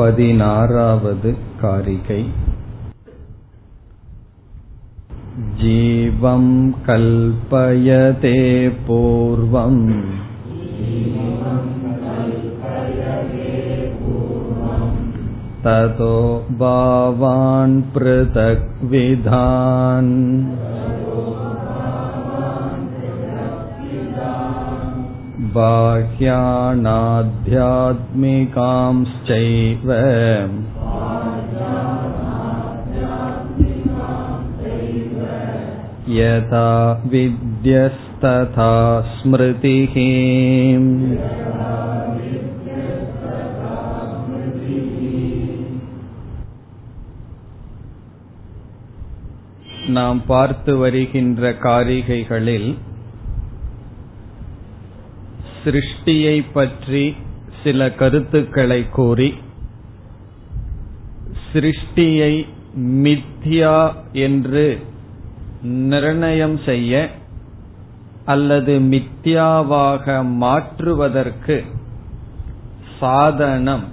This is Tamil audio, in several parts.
பதினாறாவது कारिकै जीवं कल्पयते पूर्वम् ततो भावान् पृथग्विधान् बाह्यानाध्यात्मिकांश्चैव यथा विद्यस्तथा स्मृतिः நாம் பார்த்து வருகின்ற காரிகைகளில் சிருஷ்டியை பற்றி சில கருத்துக்களை கூறி சிருஷ்டியை மித்யா என்று நிர்ணயம் செய்ய அல்லது மித்யாவாக மாற்றுவதற்கு சாதனம்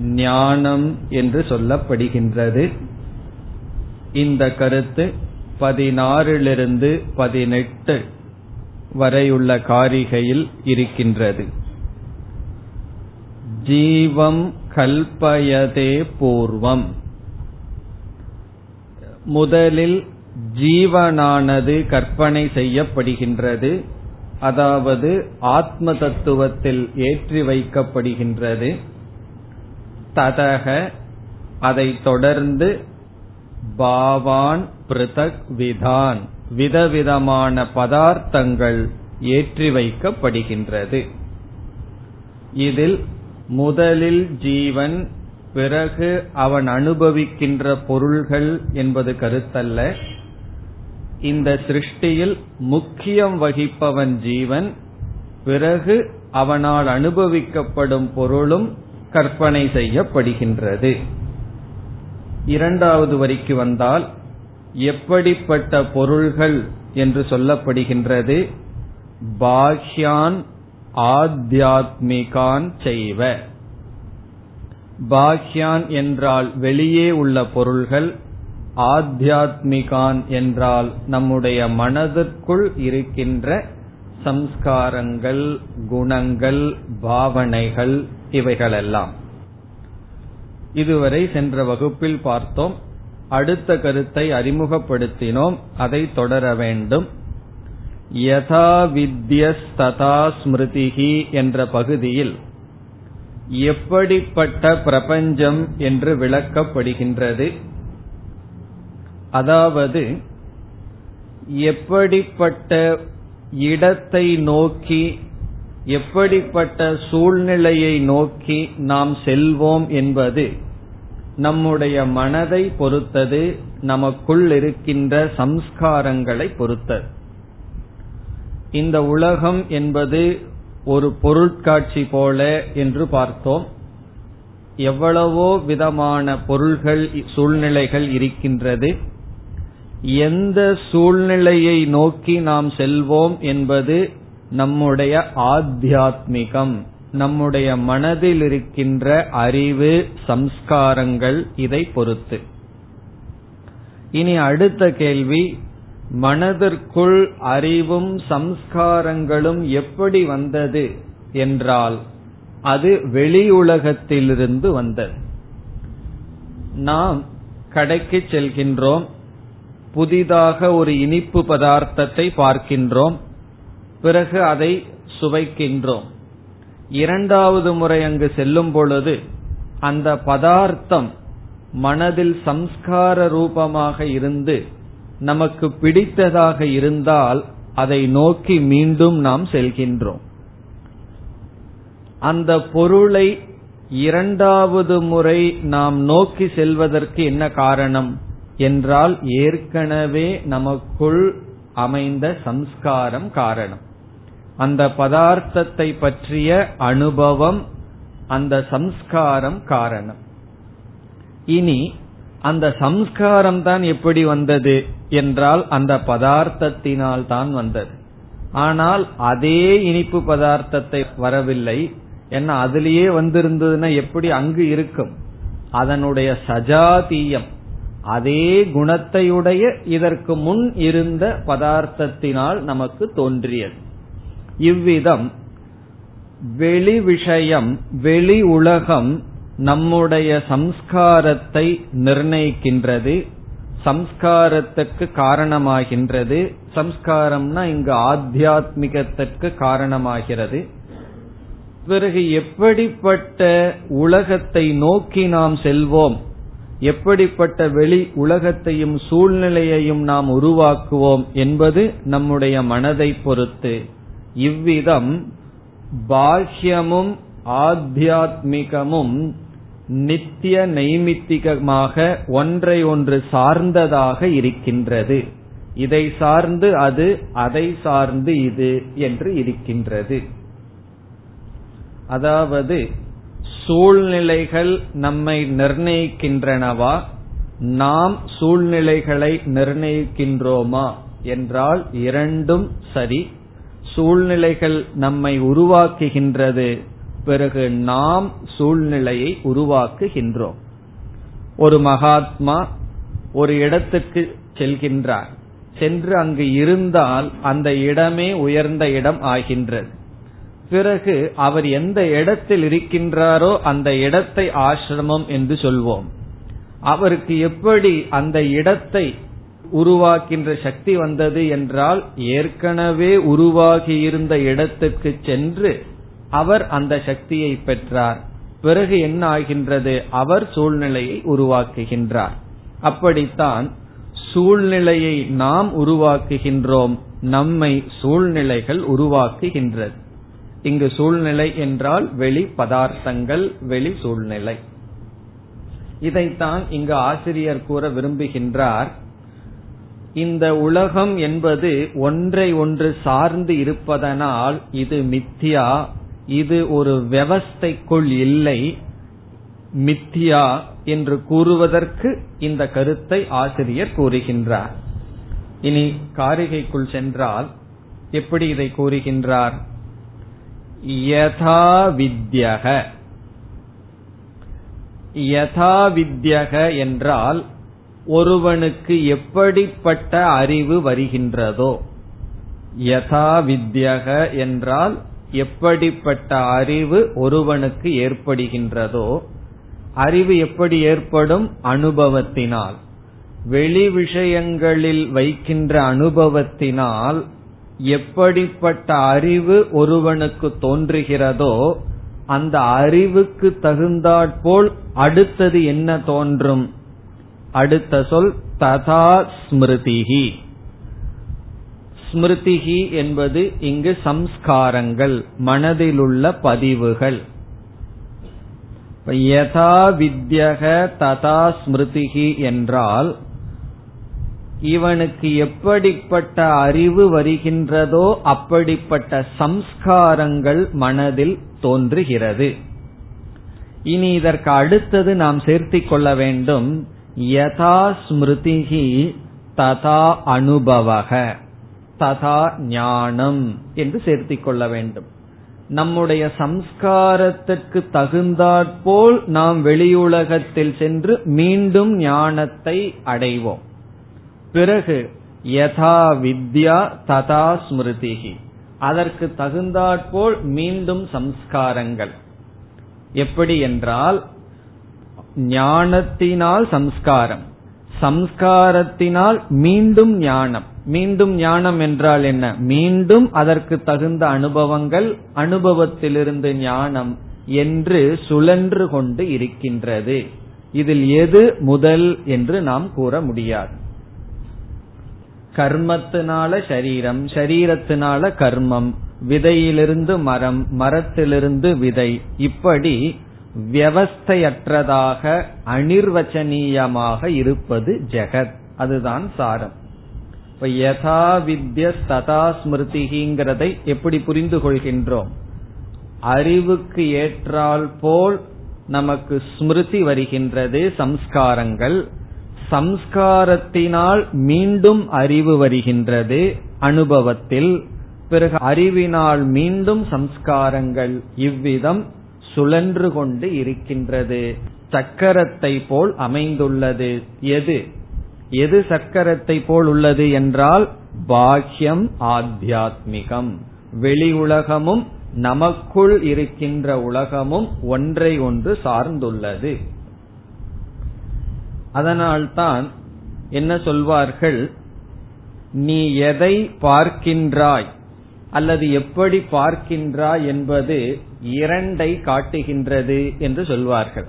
ஞானம் என்று சொல்லப்படுகின்றது. இந்த கருத்து பதினாறிலிருந்து பதினெட்டு வரையுள்ள காரிகையில் இருக்கின்றது. ஜீவம் கல்பயதே பூர்வம். முதலில் ஜீவனானது கற்பனை செய்யப்படுகின்றது. அதாவது ஆத்ம தத்துவத்தில் ஏற்றி வைக்கப்படுகின்றது. ததக அதை தொடர்ந்து பாவான் பிருதக் விதான். விதவிதமான பதார்த்தங்கள் ஏற்றி வைக்கப்படுகின்றது. இதில் முதலில் ஜீவன் பிறகு அவன் அனுபவிக்கின்ற பொருள்கள் என்பது கருத்தல்ல. இந்த சிருஷ்டியில் முக்கியம் வகிப்பவன் ஜீவன் பிறகு அவனால் அனுபவிக்கப்படும் பொருளும் கற்பனை செய்யப்படுகின்றது. இரண்டாவது வரிக்கு வந்தால் எப்படிப்பட்ட பொருள்கள் என்று சொல்லப்படுகின்றது? பாஹ்யான் ஆத்தியாத்மிகான் செய்வ. பாஹ்யான் என்றால் வெளியே உள்ள பொருள்கள் ஆத்தியாத்மிகான் என்றால் நம்முடைய மனதிற்குள் இருக்கின்ற சம்ஸ்காரங்கள் குணங்கள் பாவனைகள் இவைகளெல்லாம். இதுவரை சென்ற வகுப்பில் பார்த்தோம். அடுத்த கருத்தை அறிமுகப்படுத்தினோம். அதை தொடர வேண்டும். யதா வித்யஸ்ததா ஸ்மிருதிகி என்ற பகுதியில் எப்படிப்பட்ட பிரபஞ்சம் என்று விளக்கப்படுகின்றது. அதாவது எப்படிப்பட்ட இடத்தை நோக்கி எப்படிப்பட்ட சூழ்நிலையை நோக்கி நாம் செல்வோம் என்பது நம்முடைய மனதை பொறுத்தது நமக்குள் இருக்கின்ற சம்ஸ்காரங்களை பொறுத்தது. இந்த உலகம் என்பது ஒரு பொருட்காட்சி போல என்று பார்த்தோம். எவ்வளவோ விதமான பொருள்கள் சூழ்நிலைகள் இருக்கின்றது. எந்த சூழ்நிலையை நோக்கி நாம் செல்வோம் என்பது நம்முடைய ஆத்தியாத்மிகம். நம்முடைய மனதில் இருக்கின்ற அறிவு சம்ஸ்காரங்கள் இதை பொறுத்து. இனி அடுத்த கேள்வி மனதிற்குள் அறிவும் சம்ஸ்காரங்களும் எப்படி வந்தது என்றால் அது வெளி உலகத்திலிருந்து வந்தது. நாம் கடைக்கு செல்கின்றோம் புதிதாக ஒரு இனிப்பு பதார்த்தத்தை பார்க்கின்றோம் பிறகு அதை சுவைக்கின்றோம். இரண்டாவது முறை அங்கு செல்லும் பொழுது அந்த பதார்த்தம் மனதில் சம்ஸ்கார ரூபமாக இருந்து நமக்கு பிடித்ததாக இருந்தால் அதை நோக்கி மீண்டும் நாம் செல்கின்றோம். அந்த பொருளை இரண்டாவது முறை நாம் நோக்கி செல்வதற்கு என்ன காரணம் என்றால் ஏற்கனவே நமக்குள் அமைந்த சம்ஸ்காரம் காரணம். அந்த பதார்த்தத்தை பற்றிய அனுபவம் அந்த சம்ஸ்காரம் காரணம். இனி அந்த சம்ஸ்காரம் தான் எப்படி வந்தது என்றால் அந்த பதார்த்தத்தினால் தான் வந்தது. ஆனால் அதே இனிப்பு பதார்த்தத்தை வரவில்லை. ஏன்னா அதுலேயே வந்திருந்ததுன்னா எப்படி அங்கு இருக்கும்? அதனுடைய சஜாதீயம் அதே குணத்தையுடைய இதற்கு முன் இருந்த பதார்த்தத்தினால் நமக்கு தோன்றியது. இவ்விதம் வெளி விஷயம் வெளி உலகம் நம்முடைய சம்ஸ்காரத்தை நிர்ணயிக்கின்றது சம்ஸ்காரத்துக்கு காரணமாகின்றது. சம்ஸ்காரம்னா இங்கு ஆத்தியாத்மிகத்திற்கு காரணமாகிறது. பிறகு எப்படிப்பட்ட உலகத்தை நோக்கி நாம் செல்வோம் எப்படிப்பட்ட வெளி உலகத்தையும் சூழ்நிலையையும் நாம் உருவாக்குவோம் என்பது நம்முடைய மனதை பொறுத்து. இவ்விதம் பாஹ்யமும் ஆத்தியாத்மிகமும் நித்திய நைமித்திகமாக ஒன்றை ஒன்று சார்ந்ததாக இருக்கின்றது. இதை சார்ந்து அது அதை சார்ந்து இது என்று இருக்கின்றது. அதாவது சூழ்நிலைகள் நம்மை நிர்ணயிக்கின்றனவா? நாம் சூழ்நிலைகளை நிர்ணயிக்கின்றோமா? என்றால் இரண்டும் சரி சூழ்நிலைகள் நம்மை உருவாக்குகின்றது. பிறகு நாம் சூழ்நிலையை உருவாக்குகின்றோம். ஒரு மகாத்மா ஒரு இடத்துக்கு செல்கின்றார். சென்று அங்கு இருந்தால் அந்த இடமே உயர்ந்த இடம் ஆகின்றது. பிறகு அவர் எந்த இடத்தில் இருக்கின்றாரோ அந்த இடத்தை ஆசிரமம் என்று சொல்வோம். அவருக்கு எப்படி அந்த இடத்தை உருவாக்கின்ற சக்தி வந்தது என்றால் ஏற்கனவே உருவாகியிருந்த இடத்துக்கு சென்று அவர் அந்த சக்தியை பெற்றார். பிறகு என்ன ஆகின்றது? அவர் சூழ்நிலையை உருவாக்குகின்றார். அப்படித்தான் சூழ்நிலையை நாம் உருவாக்குகின்றோம். நம்மை சூழ்நிலைகள் உருவாக்குகின்றது. இங்கு சூழ்நிலை என்றால் வெளி பதார்த்தங்கள் வெளி சூழ்நிலை. இதைத்தான் இங்கு ஆசிரியர் கூற விரும்புகின்றார். இந்த உலகம் என்பது ஒன்றை ஒன்று சார்ந்து இருப்பதனால் இது மித்தியா இது ஒரு விவஸ்தைக்குள் இல்லை மித்தியா என்று கூறுவதற்கு இந்த கருத்தை ஆசிரியர் கூறுகின்றார். இனி காரிகைக்குள் சென்றால் எப்படி இதை கூறுகின்றார்? யதா வித்யக. யதா வித்யக என்றால் ஒருவனுக்கு எப்படிப்பட்ட அறிவு வருகின்றதோ யதா வித்யக என்றால் எப்படிப்பட்ட அறிவு ஒருவனுக்கு ஏற்படுகின்றதோ அறிவு எப்படி ஏற்படும்? அனுபவத்தினால். வெளி விஷயங்களில் வைக்கின்ற அனுபவத்தினால் எப்படிப்பட்ட அறிவு ஒருவனுக்கு தோன்றுகிறதோ அந்த அறிவுக்கு தகுந்தாற்போல் அடுத்தது என்ன தோன்றும்? அடுத்த சொல் ததா ஸ்மிருதிகி ஸ்மிருதிகி என்பது இங்கு சம்ஸ்காரங்கள் மனதிலுள்ள பதிவுகள். யதா வித்யக ததா ஸ்மிருதிகி என்றால் இவனுக்கு எப்படிப்பட்ட அறிவு வருகின்றதோ அப்படிப்பட்ட சம்ஸ்காரங்கள் மனதில் தோன்றுகிறது. இனி இதற்கு அடுத்தது நாம் சேர்த்திக் கொள்ள வேண்டும். யதா ஸ்மிருதிகி ததா அனுபவக. ததா ஞானம் என்று சேர்த்திக் கொள்ள வேண்டும். நம்முடைய சம்ஸ்காரத்திற்கு தகுந்தாற்போல் நாம் வெளியுலகத்தில் சென்று மீண்டும் ஞானத்தை அடைவோம். பிறகு யதா வித்யா ததா ஸ்மிருதிகி அதற்கு தகுந்தாற்போல் மீண்டும் சம்ஸ்காரங்கள். எப்படி என்றால் ஞானத்தினால் சம்ஸ்காரம். சம்ஸ்காரத்தினால் மீண்டும் ஞானம். மீண்டும் ஞானம் என்றால் என்ன? மீண்டும் அதற்கு தகுந்த அனுபவங்கள் அனுபவத்திலிருந்து ஞானம் என்று சுழன்று கொண்டு இருக்கின்றது. இதில் எது முதல் என்று நாம் கூற முடியாது. கர்மத்தினால சரீரம் சரீரத்தினால கர்மம் விதையிலிருந்து மரம் மரத்திலிருந்து விதை. இப்படி வியவஸ்தையற்றதாக அனிர்வச்சனீயமாக இருப்பது ஜெகத். அதுதான் சாரம். இப்ப யதா வித்ய ததா ஸ்மிருதிங்கிறதை எப்படி புரிந்து கொள்கின்றோம்? அறிவுக்கு ஏற்றால் போல் நமக்கு ஸ்மிருதி வருகின்றது சம்ஸ்காரங்கள். சம்ஸ்காரத்தினால் மீண்டும் அறிவு வருகின்றது அனுபவத்தில். பிறகு அறிவினால் மீண்டும் சம்ஸ்காரங்கள். இவ்விதம் சுழன்று கொண்டு இருக்கின்றது. சக்கரத்தை போல் அமைந்துள்ளது. எது? எது சக்கரத்தை போல் உள்ளது என்றால் பாக்கியம் ஆத்தியாத்மிகம் வெளி உலகமும் நமக்குள் இருக்கின்ற உலகமும் ஒன்றை ஒன்று சார்ந்துள்ளது. அதனால்தான் என்ன சொல்வார்கள்? நீ எதை பார்க்கின்றாய்? அல்லது எப்படி பார்க்கின்றாய் என்பது இரண்டை காட்டுகின்றது என்று சொல்வார்கள்.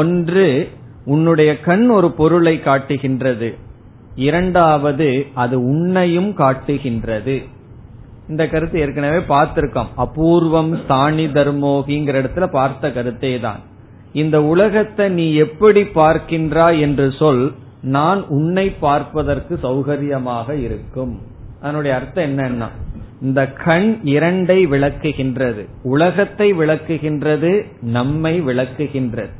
ஒன்று உன்னுடைய கண் ஒரு பொருளை காட்டுகின்றது. இரண்டாவது அது உன்னையும் காட்டுகின்றது. இந்த கருத்து ஏற்கனவே பார்த்திருக்கோம். அபூர்வம் ஸ்தானி தர்மோகிங்கிற இடத்துல பார்த்த கருத்தே தான். இந்த உலகத்தை நீ எப்படி பார்க்கின்றாய் என்று சொல் நான் உன்னை பார்ப்பதற்கு சௌகரியமாக இருக்கும். அதனுடைய அர்த்தம் என்னன்னா இந்த கண் இரண்டை விளக்குகின்றது உலகத்தை விளக்குகின்றது நம்மை விளக்குகின்றது.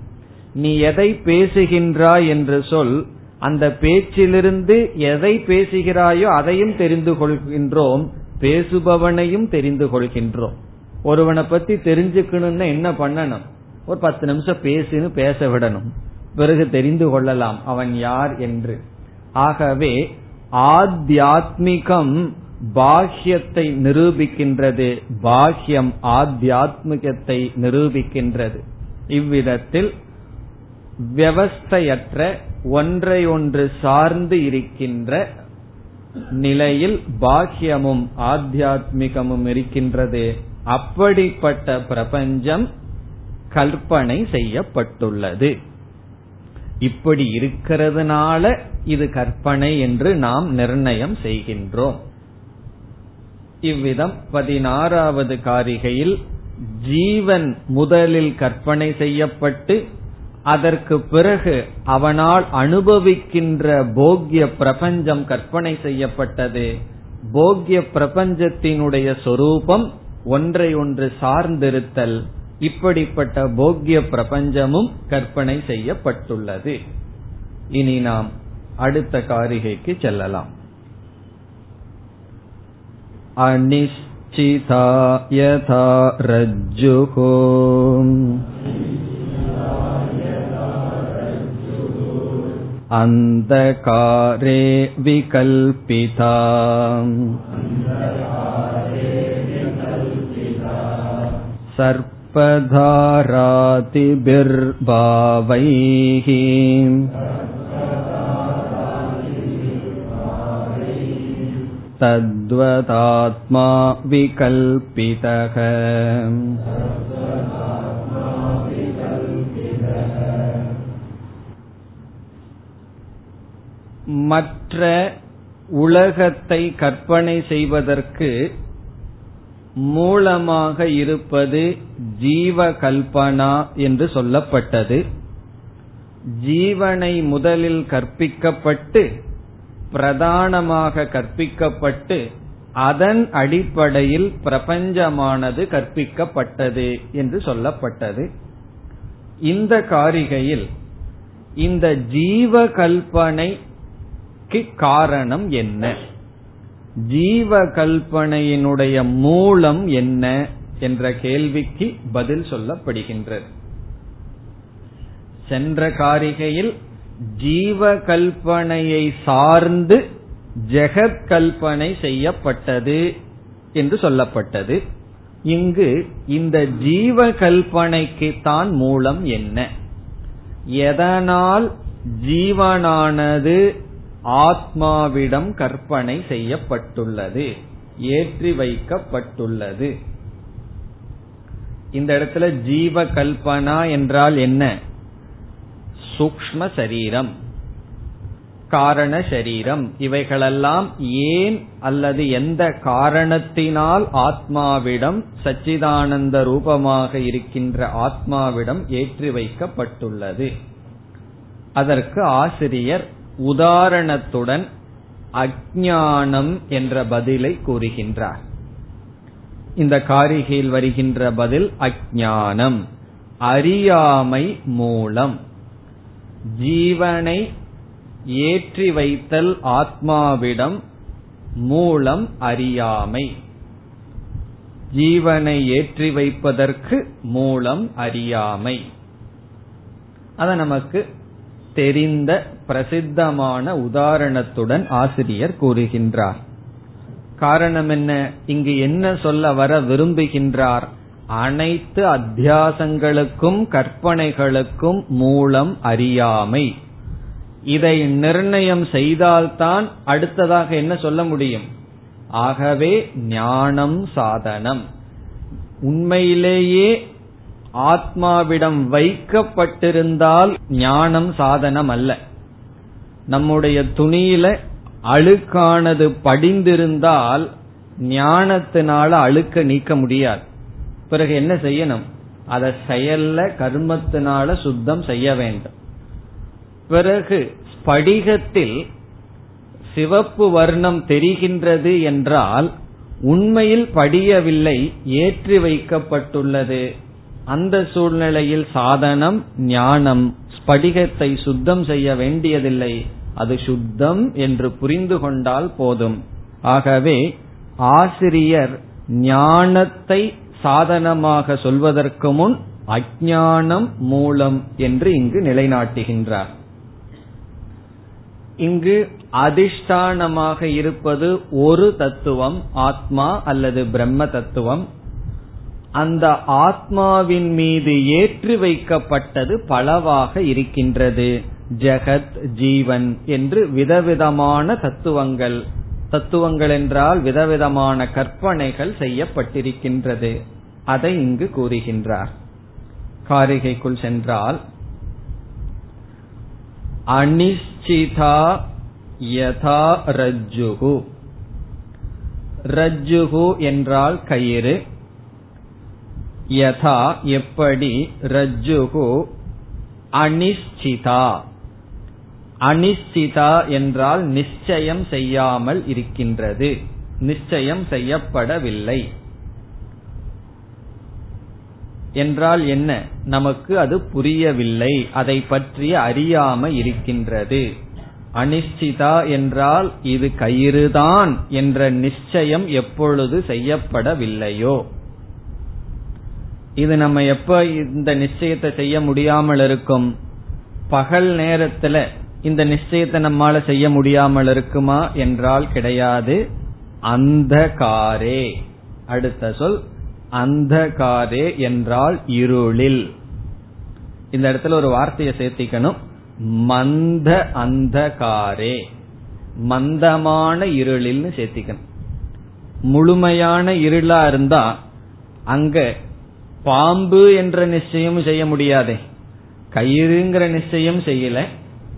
நீ எதை பேசுகின்றாய் என்று சொல் அந்த பேச்சிலிருந்து எதை பேசுகிறாயோ அதையும் தெரிந்து கொள்கின்றோம் பேசுபவனையும் தெரிந்து கொள்கின்றோம். ஒருவனை பத்தி தெரிஞ்சுக்கணும்னா என்ன பண்ணணும்? ஒரு பத்து நிமிஷம் பேசுன்னு பேச விடணும். பிறகு தெரிந்து கொள்ளலாம் அவன் யார் என்று. ஆகவே ஆத்தியாத்மிகம் பாஹ்யத்தை நிரூபிக்கின்றது. பாஹ்யம் ஆத்தியாத்மிகத்தை நிரூபிக்கின்றது. இவ்விதத்தில் வியவஸ்தையற்ற ஒன்றை ஒன்று சார்ந்து இருக்கின்ற நிலையில் பாக்கியமும் ஆத்தியாத்மிகமும் இருக்கின்றது. அப்படிப்பட்ட பிரபஞ்சம் கற்பனை செய்யப்பட்டுள்ளது. இப்படி இருக்கிறதுனால இது கற்பனை என்று நாம் நிர்ணயம் செய்கின்றோம். இவ்விதம் பதினாறாவது காரிகையில் ஜீவன் முதலில் கற்பனை செய்யப்பட்டு அதற்கு பிறகு அவனால் அனுபவிக்கின்ற போக்கிய பிரபஞ்சம் கற்பனை செய்யப்பட்டது. போக்கிய பிரபஞ்சத்தினுடைய சொரூபம் ஒன்றை ஒன்று சார்ந்திருத்தல். இப்படிப்பட்ட போக்கிய பிரபஞ்சமும் கற்பனை செய்யப்பட்டுள்ளது இனி நாம் அடுத்த காரிகைக்கு செல்லலாம் அனிஷ்சிதா யதா ரஜ்ஜுகோ अन्धकारे विकल्पिता सर्पधारातिभिर्भावैः तद्वदात्मा विकल्पितः மற்ற உலகத்தை கற்பனை செய்வதற்கு மூலமாக இருப்பது ஜீவ கல்பனா என்று சொல்லப்பட்டது. ஜீவனை முதலில் கற்பிக்கப்பட்டு பிரதானமாக கற்பிக்கப்பட்டு அதன் அடிப்படையில் பிரபஞ்சமானது கற்பிக்கப்பட்டது என்று சொல்லப்பட்டது. இந்த காரிகையில் இந்த ஜீவ கல்பனைக்கு காரணம் என்ன? ஜீவ கல்பனையினுடைய மூலம் என்ன என்ற கேள்விக்கு பதில் சொல்லப்படுகின்றது. சென்ற காரிகையில் ஜீவ கல்பனையை சார்ந்து ஜெகத் கல்பனை செய்யப்பட்டது என்று சொல்லப்பட்டது. இங்கு இந்த ஜீவ கல்பனைக்கு தான் மூலம் என்ன? எதனால் ஜீவனானது ஆத்மாவிடம் கற்பனை செய்யப்பட்டுள்ளது ஏற்றி வைக்கப்பட்டுள்ளது. இந்த இடத்துல ஜீவ கல்பனா என்றால் என்ன? சூக்ம சரீரம் காரண சரீரம். இவைகளெல்லாம் ஏன் அல்லது எந்த காரணத்தினால் ஆத்மாவிடம் சச்சிதானந்த ரூபமாக இருக்கின்ற ஆத்மாவிடம் ஏற்றி வைக்கப்பட்டுள்ளது? அதற்கு ஆசிரியர் உதாரணத்துடன் அஜானம் என்ற பதிலை கூறுகின்றார். இந்த காரிகையில் வருகின்ற பதில் அஜானம் அறியாமை மூலம். ஜீவனை ஏற்றி வைத்தல் ஆத்மாவிடம் மூலம் அறியாமை. ஜீவனை ஏற்றி வைப்பதற்கு மூலம் அறியாமை. அத நமக்கு தெரிந்த பிரசித்தமான உதாரணத்துடன் ஆசிரியர் கூறுகின்றார். காரணம் என்ன இங்கு என்ன சொல்ல வர விரும்புகின்றார்? அனைத்து அத்தியாசங்களுக்கும் கற்பனைகளுக்கும் மூலம் அறியாமை. இதை நிர்ணயம் செய்தால்தான் அடுத்ததாக என்ன சொல்ல முடியும்? ஆகவே ஞானம் சாதனம். உண்மையிலேயே ஆத்மாவிடம் வைக்கப்பட்டிருந்தால் ஞானம் சாதனம் அல்ல நம்முடைய துணியில அழுக்கானது படிந்திருந்தால் ஞானத்தினால அழுக்க நீக்க முடியாது. பிறகு என்ன செய்யணும்? அதை செயல்ல கர்மத்தினால சுத்தம் செய்ய வேண்டும். பிறகு ஸ்படிகத்தில் சிவப்பு வர்ணம் தெரிகின்றது என்றால் உண்மையில் படியவில்லை ஏற்றி வைக்கப்பட்டுள்ளது. அந்த சூழ்நிலையில் சாதனம் ஞானம் ஸ்படிகத்தை சுத்தம் செய்ய வேண்டியதில்லை. அது சுத்தம் என்று புரிந்து கொண்டால் போதும். ஆகவே ஆசிரியர் ஞானத்தை சாதனமாக சொல்வதற்கு முன் அஜானம் மூலம் என்று இங்கு நிலைநாட்டுகின்றார். இங்கு அதிஷ்டானமாக இருப்பது ஒரு தத்துவம் ஆத்மா அல்லது பிரம்ம தத்துவம். அந்த ஆத்மாவின் மீது ஏற்றி வைக்கப்பட்டது பலவாக இருக்கின்றது. ஜெகத் ஜீவன் என்று விதவிதமான தத்துவங்கள். தத்துவங்கள் என்றால் விதவிதமான கற்பனைகள் செய்யப்பட்டிருக்கின்றது. அதை இங்கு கூறுகின்றார். காரிகைக்குள் சென்றால் அனிச்சிதா யதா ரஜ்ஜுகு ரஜ்ஜுகு என்றால் கயிறு. யதா எப்படி ரஜ்ஜுகு அனிஷ்சிதா? அனிஷ்சிதா என்றால் நிச்சயம் செய்யாமல் இருக்கின்றது. நிச்சயம் செய்யப்படவில்லை. என்றால் என்ன? நமக்கு அது புரியவில்லை. அதை பற்றி அறியாம இருக்கின்றது. அனிச்சிதா என்றால் இது கயிறுதான் என்ற நிச்சயம் எப்பொழுது செய்யப்படவில்லையோ. இது நம்ம எப்ப இந்த நிச்சயத்தை செய்ய முடியாமல் இருக்கும்? பகல் நேரத்துல இந்த நிச்சயத்தை நம்மால செய்ய முடியாமல் இருக்குமா என்றால் கிடையாது. அந்த காரே அடுத்த சொல் அந்த காரே என்றால் இருளில். இந்த இடத்துல ஒரு வார்த்தையை சேர்த்திக்கணும். மந்த அந்த காரே மந்தமான இருளில்னு சேர்த்திக்கணும். முழுமையான இருளா இருந்தா அங்க பாம்பு என்ற நிச்சயம் செய்ய முடியாதே. கயிறுங்கிற நிச்சயம் செய்யல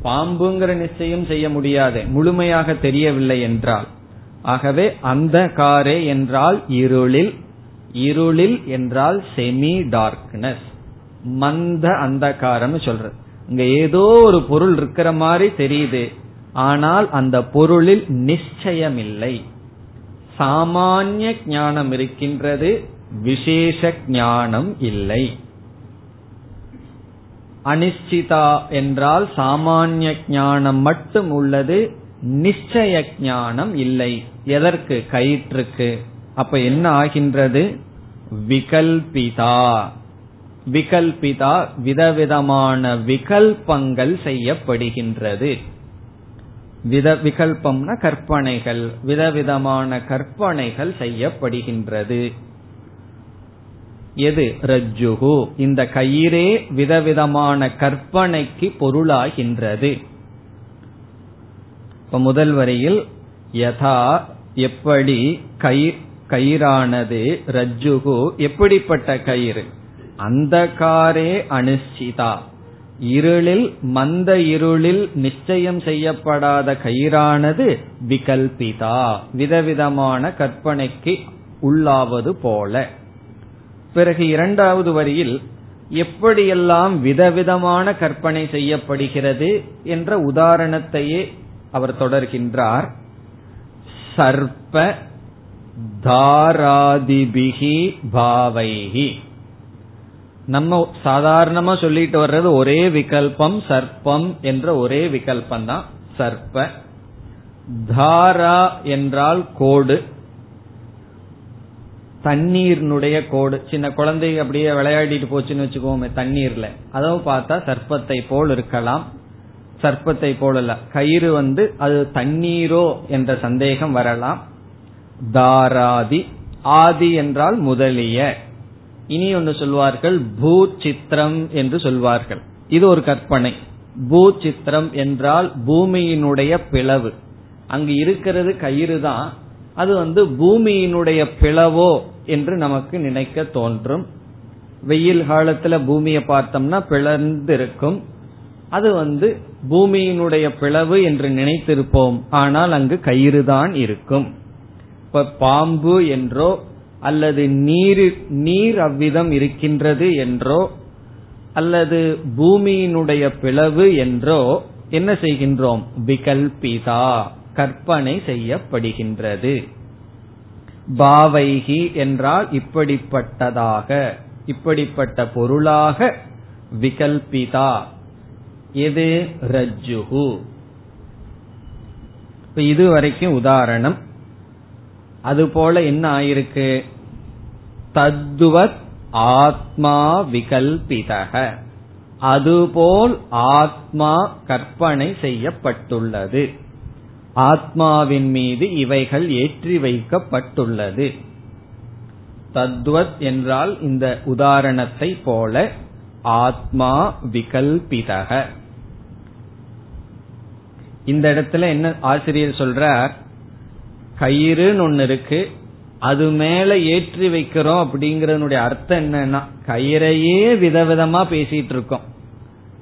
பாம்புங்கிற நிச்சயம் செய்ய முடியாது. முழுமையாக தெரியவில்லை என்றால். ஆகவே அந்த காரே என்றால் இருளில் இருளில் என்றால் செமி டார்க்னஸ் மந்த அந்த காரம் சொல்றது. இங்க ஏதோ ஒரு பொருள் இருக்கிற மாதிரி தெரியுது. ஆனால் அந்த பொருளில் நிச்சயமில்லை. சாமானிய ஞானம் இருக்கின்றது. விசேஷ ஞானம் இல்லை. அனிச்சிதா என்றால் சாமானிய ஞானம் மட்டும் உள்ளது நிச்சய ஞானம் இல்லை. எதற்கு? கயிற்றுக்கு. அப்ப என்ன ஆகின்றது? விகல்பிதா. விகல்பிதா விதவிதமான விகல்பங்கள் செய்யப்படுகின்றது. வித விகல்பம்னா கற்பனைகள் விதவிதமான கற்பனைகள் செய்யப்படுகின்றது. எது? ரஜ்ஜுகு இந்த கயிறே விதவிதமான கற்பனைக்கு பொருளாகின்றது. இப்ப முதல் வரையில் யதா எப்படி கயிறானது ரஜ்ஜுகு எப்படிப்பட்ட கயிறு? அந்த காரே அனுஷ்டிதா. இருளில் மந்த இருளில் நிச்சயம் செய்யப்படாத கயிறானது விகல்பிதா. விதவிதமான கற்பனைக்கு உள்ளாவது போல. பிறகு இரண்டாவது வரியில் எப்படியெல்லாம் விதவிதமான கற்பனை செய்யப்படுகிறது என்ற உதாரணத்தையே அவர் தொடர்கின்றார். சர்ப்ப தாராதிபிகி பாவைகி நம்ம சாதாரணமா சொல்லிட்டு வர்றது ஒரே விகல்பம் சர்ப்பம் என்ற ஒரே விகல்பம் தான் சர்ப்ப தாரா என்றால் கோடு. தண்ணீர்னுடைய கோடு. சின்ன குழந்தை அப்படியே விளையாடிட்டு போச்சுன்னு வச்சுக்கோமே தண்ணீர்ல. அதுவும் பார்த்தா சர்ப்பத்தை போல் இருக்கலாம். சர்ப்பத்தை போல கயிறு வந்து அது தண்ணீரோ என்ற சந்தேகம் வரலாம். தாராதி. ஆதி என்றால் முதலிய. இனி ஒன்று சொல்வார்கள் பூச்சித்திரம் என்று சொல்வார்கள். இது ஒரு கற்பனை. பூச்சித்திரம் என்றால் பூமியினுடைய பிளவு. அங்கு இருக்கிறது கயிறு தான். அது வந்து பூமியினுடைய பிளவோ என்று நமக்கு நினைக்க தோன்றும். வெயில் காலத்துல பூமியை பார்த்தோம்னா பிளர்ந்து இருக்கும் அது வந்து பூமியினுடைய பிளவு என்று நினைத்திருப்போம். ஆனால் அங்கு கயிறு தான் இருக்கும். இப்ப பாம்பு என்றோ அல்லது நீர் நீர் அவ்விதம் இருக்கின்றது என்றோ அல்லது பூமியினுடைய பிளவு என்றோ என்ன செய்கின்றோம்? விகல்பிதா. கற்பனை செய்யப்படுகின்றது. பாவைகி என்றால் இப்படிப்பட்டதாக இப்படிப்பட்ட பொருளாக விகல்பிதா. எது? ரஜ்ஜுகு இப்ப உதாரணம். அதுபோல என்ன ஆயிருக்கு? தத்துவத் ஆத்மா விகல்பிதக. அதுபோல் ஆத்மா கற்பனை செய்யப்பட்டுள்ளது. ஆத்மாவின் மீது இவைகள் ஏற்றி வைக்கப்பட்டுள்ளது. தத்வத் என்றால் இந்த உதாரணத்தை போல ஆத்மா விகல்பிதக. இந்த இடத்துல என்ன ஆசிரியர் சொல்றார்? கயிறுன்னு ஒன்னு இருக்கு. அது மேல ஏற்றி வைக்கிறோம் அப்படிங்கறதனுடைய அர்த்தம் என்னன்னா கயிறையே விதவிதமா பேசிட்டு இருக்கோம்.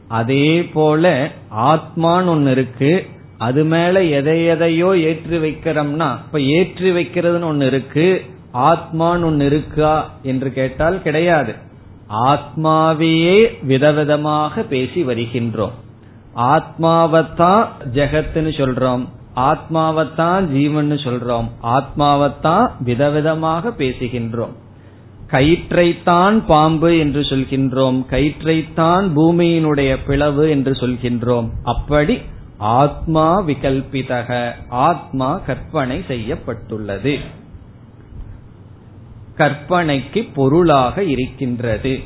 அதே போல ஆத்மான்னு ஒன்னு இருக்கு. அது மேல எதை எதையோ ஏற்றி வைக்கிறோம்னா இப்ப ஏற்றி வைக்கிறதுன்னு ஒன்னு இருக்கு ஆத்மான்னு ஒன்னு இருக்கா என்று கேட்டால் கிடையாது. ஆத்மாவையே விதவிதமாக பேசி வருகின்றோம். ஆத்மாவத்தான் ஜெகத்துன்னு சொல்றோம் ஆத்மாவத்தான் ஜீவன் சொல்றோம் ஆத்மாவத்தான் விதவிதமாக பேசுகின்றோம். கயிற்றைத்தான் பாம்பு என்று சொல்கின்றோம் கயிற்றைத்தான் பூமியினுடைய பிளவு என்று சொல்கின்றோம். அப்படி ஆத்மா விகல்பிதக ஆத்மா கற்பனை செய்யப்பட்டுள்ளது. கற்பனைக்கு பொருளாக இருக்கின்றது.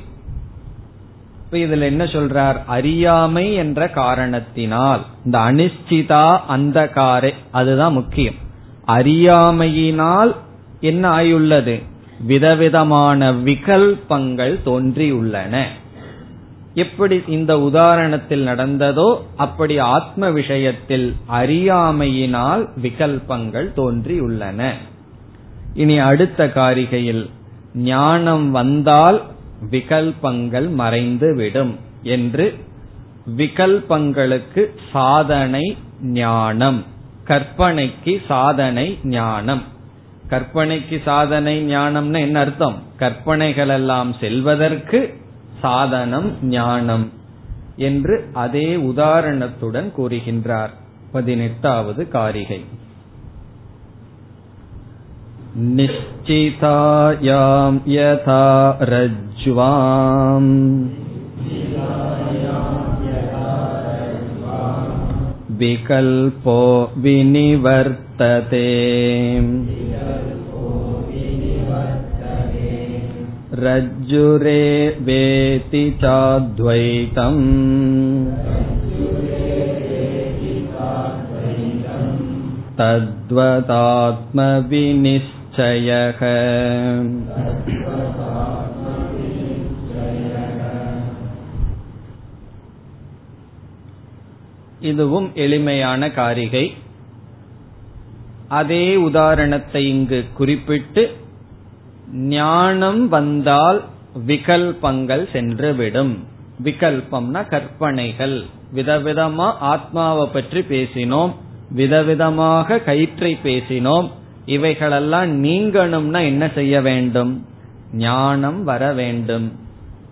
இப்ப இதுல என்ன சொல்றார்? அறியாமை என்ற காரணத்தினால் இந்த அனிஷ்டிதா அந்த காரை அதுதான் முக்கியம். அறியாமையினால் என்ன ஆயுள்ளது? விதவிதமான விகல்பங்கள் தோன்றியுள்ளன. எப்படி இந்த உதாரணத்தில் நடந்ததோ அப்படி ஆத்ம விஷயத்தில் அறியாமையினால் விகல்பங்கள் தோன்றியுள்ளன இனி அடுத்த காரிகையில் ஞானம் வந்தால் விகல்பங்கள் மறைந்து விடும் என்று விகல்பங்களுக்கு சாதனை ஞானம். கற்பனைக்கு சாதனை ஞானம். கற்பனைக்கு சாதனை ஞானம்னு என்ன அர்த்தம்? கற்பனைகள் எல்லாம் செல்வதற்கு சாதனம் ஞானம் என்று அதே உதாரணத்துடன் கூறுகின்றார் பதினெட்டாவது காரிகை निश्चितायां यथा रज्ज्वाम् विकल्पो विनिवर्तते रज्जुरे वेति चाद्वैतम् तद्वदात्मविनिश्च நிச்சயக இதுவும் எளிமையான காரிகை அதே உதாரணத்தை இங்கு குறிப்பிட்டு ஞானம் வந்தால் விகல்பங்கள் சென்றுவிடும். விகல்பம்னா கற்பனைகள். விதவிதமா ஆத்மாவை பற்றி பேசினோம். விதவிதமாக கயிற்றை பேசினோம். இவைகளெல்லாம் நீங்கணும்னா என்ன செய்ய வேண்டும்? ஞானம் வர வேண்டும்.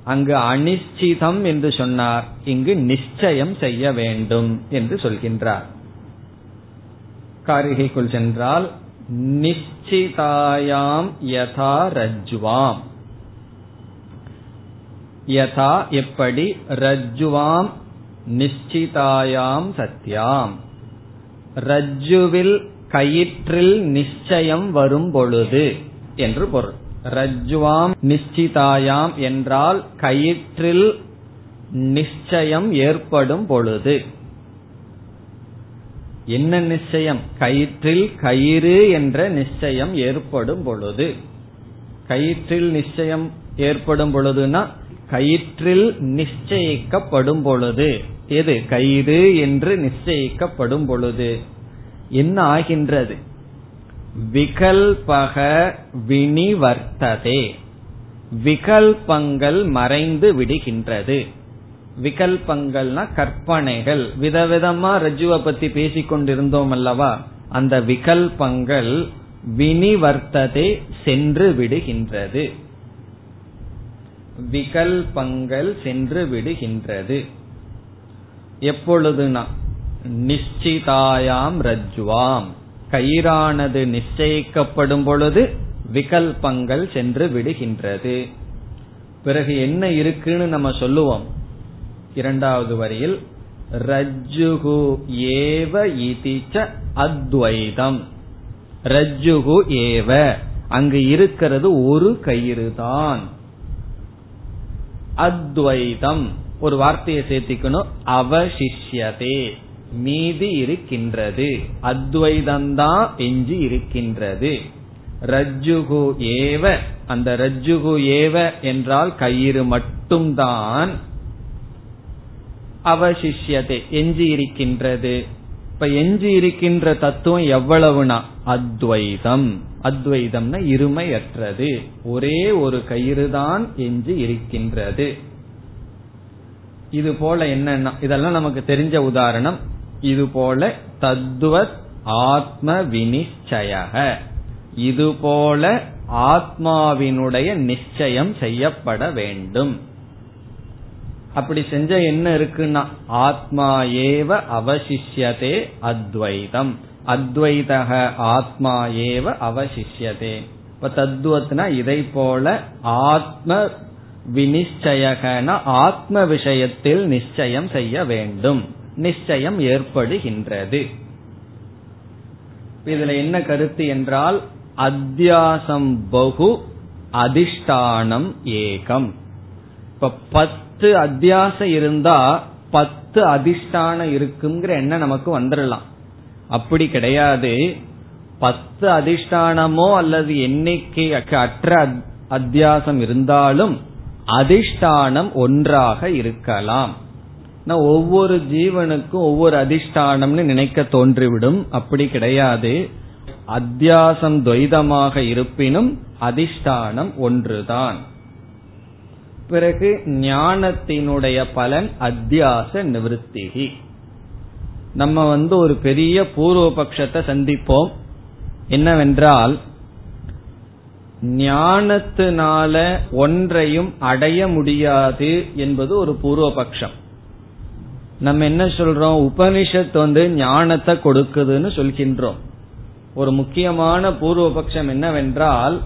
அங்கு அனிச்சிதம் என்று சொன்னார். இங்கு நிச்சயம் செய்ய வேண்டும் என்று சொல்கின்றார். காரிகைக்குள் சென்றால் நிச்சிதாயாம் யதா ரஜ்வாம் யதா எப்படி ரஜ்ஜுவாம் நிச்சிதாயாம் சத்யாம். ரஜ்ஜுவில் கயிற்றில் நிச்சயம் வரும் பொழுது என்று பொருள். ரஜ்ஜுவாம் நிச்சிதாயாம் என்றால் கயிற்றில் நிச்சயம் ஏற்படும் பொழுது. என்ன நிச்சயம்? கயிற்றில் கயிறு என்ற நிச்சயம் ஏற்படும் பொழுது. கயிற்றில் நிச்சயம் ஏற்படும் பொழுதுனா கயிற்றில் நிச்சயிக்கப்படும் பொழுது. எது? கயிறு என்று நிச்சயிக்கப்படும் பொழுது. என்ன ஆகின்றது? விகல்பக வினிவர்த்ததே. விகல்பங்கள் மறைந்து விடுகின்றது. விகல்பங்கள்னா கற்பனைகள். விதவிதமா ரஜுவை பத்தி பேசிக் கொண்டிருந்தோம் அல்லவா அந்த விகல்பங்கள் வினிவர்த்ததே சென்று விடுகின்றது. விகல்பங்கள் சென்று விடுகின்றது. எப்பொழுதுனா நிச்சிதாயாம் ரஜ்வாம். கயிறானது நிச்சயிக்கப்படும் பொழுது விகல்பங்கள் சென்று விடுகின்றது. பிறகு என்ன இருக்குன்னு நம்ம சொல்லுவோம். இரண்டாவது வரியில் ரஜ்ஜுகு ஏவ இதிச்ச அத்வைதம். ரஜ்ஜுகு ஏவ. அங்கு இருக்கிறது ஒரு கயிறு தான் அத்வைதம். ஒரு வார்த்தையை சேர்த்திக்கணும். அவசிஷ்யதே. மீதி இருக்கின்றது. அத்வைதம்தான் எஞ்சி இருக்கின்றது. ரஜ்ஜுகு ஏவ. அந்த ரஜ்ஜுகு ஏவ என்றால் கயிறு மட்டும்தான். அவசிஷ்யதே. எஞ்சி இருக்கின்றது இப்ப எஞ்சி இருக்கின்ற தத்துவம் எவ்வளவுனா? அத்வைதம். அத்வைதம்னா இருமையற்றது. ஒரே ஒரு கயிறு தான் எஞ்சி இருக்கின்றது இது போல என்னன்னா இதெல்லாம் நமக்கு தெரிஞ்ச உதாரணம். இது போல தத்துவத் ஆத்ம வினிச்சய இது போல ஆத்மாவினுடைய நிச்சயம் செய்யப்பட வேண்டும். அப்படி செஞ்ச என்ன இருக்குன்னா ஆத்மா ஏவ அவசிஷ்யதே அத்வைதம். அத்வைதக ஆத்மா ஏவ அவசிஷ்யதே. இப்ப தத்துவத்தினா இதை போல ஆத்ம வினிச்சயகன ஆத்ம விஷயத்தில் நிச்சயம் செய்ய வேண்டும். நிச்சயம் ஏற்படுகின்றது. இதுல என்ன கருத்து என்றால் அத்தியாசம் பகு அதிஷ்டானம் ஏகம். இப்ப பத்து அத்தியாசம் இருந்தா பத்து அதிஷ்டானம் இருக்குங்கிற எண்ணம் நமக்கு வந்துடலாம் அப்படி கிடையாது. பத்து அதிஷ்டானமோ அல்லது எண்ணிக்கை அற்ற அத்தியாசம் இருந்தாலும் அதிஷ்டானம் ஒன்றாக இருக்கலாம். ஒவ்வொரு ஜீவனுக்கும் ஒவ்வொரு அதிஷ்டானம்னு நினைக்க தோன்றிவிடும். அப்படி கிடையாது. அத்தியாசம் துவைதமாக இருப்பினும் அதிஷ்டானம் ஒன்றுதான். பிறகு ஞானத்தினுடைய பலன் அத்தியாச நிவத்திகி நம்ம வந்து ஒரு பெரிய பூர்வபக்ஷத்தை சந்திப்போம். என்னவென்றால் ஞானத்தினால ஒன்றையும் அடைய முடியாது என்பது ஒரு பூர்வபக்ஷம். நம்ம என்ன சொல்றோம்? உபனிஷத் வந்து ஞானத்தை கொடுக்குதுன்னு சொல்கின்றோம். ஒரு முக்கியமான பூர்வபக்ஷம் என்னவென்றால்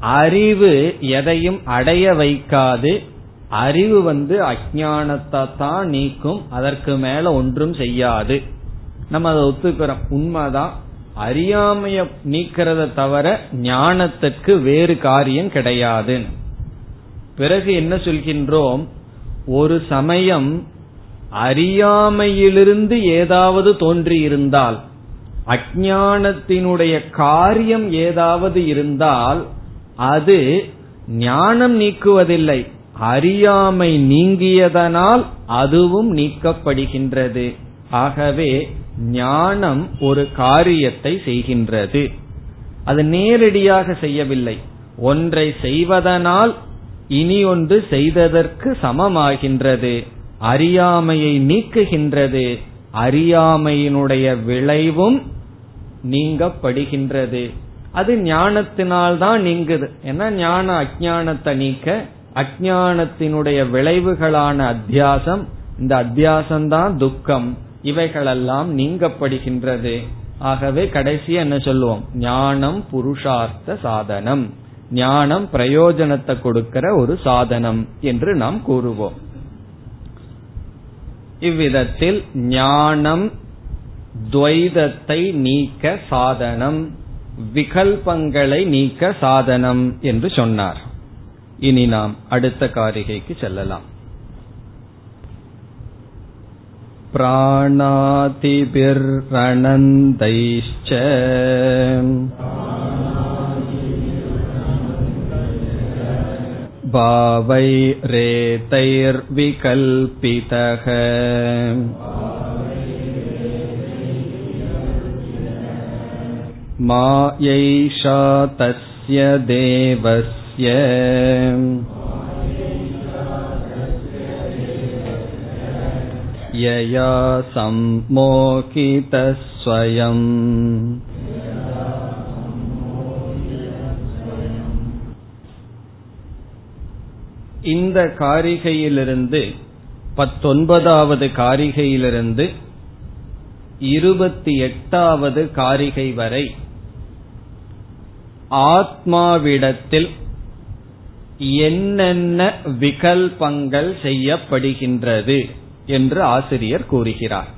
அறிவு எதையும் அடைய வைக்காது. அறிவு வந்து அஜானத்தை தான் நீக்கும். அதற்கு மேல ஒன்றும் செய்யாது. நம்ம அதை ஒத்துக்கிறோம். உண்மைதான். அறியாமைய நீக்கிறத தவிர ஞானத்திற்கு வேறு காரியம் கிடையாது. பிறகு என்ன சொல்கின்றோம்? ஒரு சமயம் அறியாமையிலிருந்து ஏதாவது தோன்றியிருந்தால் அஜானத்தினுடைய காரியம் ஏதாவது இருந்தால் அது ஞானம் நீக்குவதில்லை. அறியாமை நீங்கியதனால் அதுவும் நீக்கப்படுகின்றது. ஆகவே ஞானம் ஒரு காரியத்தை செய்கின்றது. அது நேரடியாக செய்யவில்லை. ஒன்றை செய்வதனால் இனி ஒன்று செய்ததற்கு சமமாகின்றது. அறியாமையை நீக்குகின்றது. அறியாமையினுடைய விளைவும் நீங்கப்படுகின்றது. அது ஞானத்தினால் தான் நீங்குது. ஏன்னா ஞான அஜானத்தை நீக்க அஜானத்தினுடைய விளைவுகளான அத்தியாசம் இந்த அத்தியாசம்தான் துக்கம். இவைகளெல்லாம் நீங்கப்படுகின்றது. ஆகவே கடைசி என்ன சொல்லுவோம்? ஞானம் புருஷார்த்த சாதனம். ஞானம் பிரயோஜனத்தை கொடுக்கிற ஒரு சாதனம் என்று நாம் கூறுவோம். இவ்விதத்தில் ஞானம் துவைதத்தை நீக்க சாதனம். விகல்பங்களை நீக்க சாதனம் என்று சொன்னார் இனி நாம் அடுத்த காரிகைக்கு செல்லலாம் प्राणातिभिर्रणन्दैश्च भावैरेतैर्विकल्पितः मायैषा तस्य देवस्य यया सम्मोहितः स्वयम् இந்த காரிகையிலிருந்து பத்தொன்பதாவது காரிகையிலிருந்து இருபத்தி எட்டாவது காரிகை வரை ஆத்மாவிடத்தில் என்னென்ன விகல்பங்கள் செய்யப்படுகின்றது என்று ஆசிரியர் கூறுகிறார்.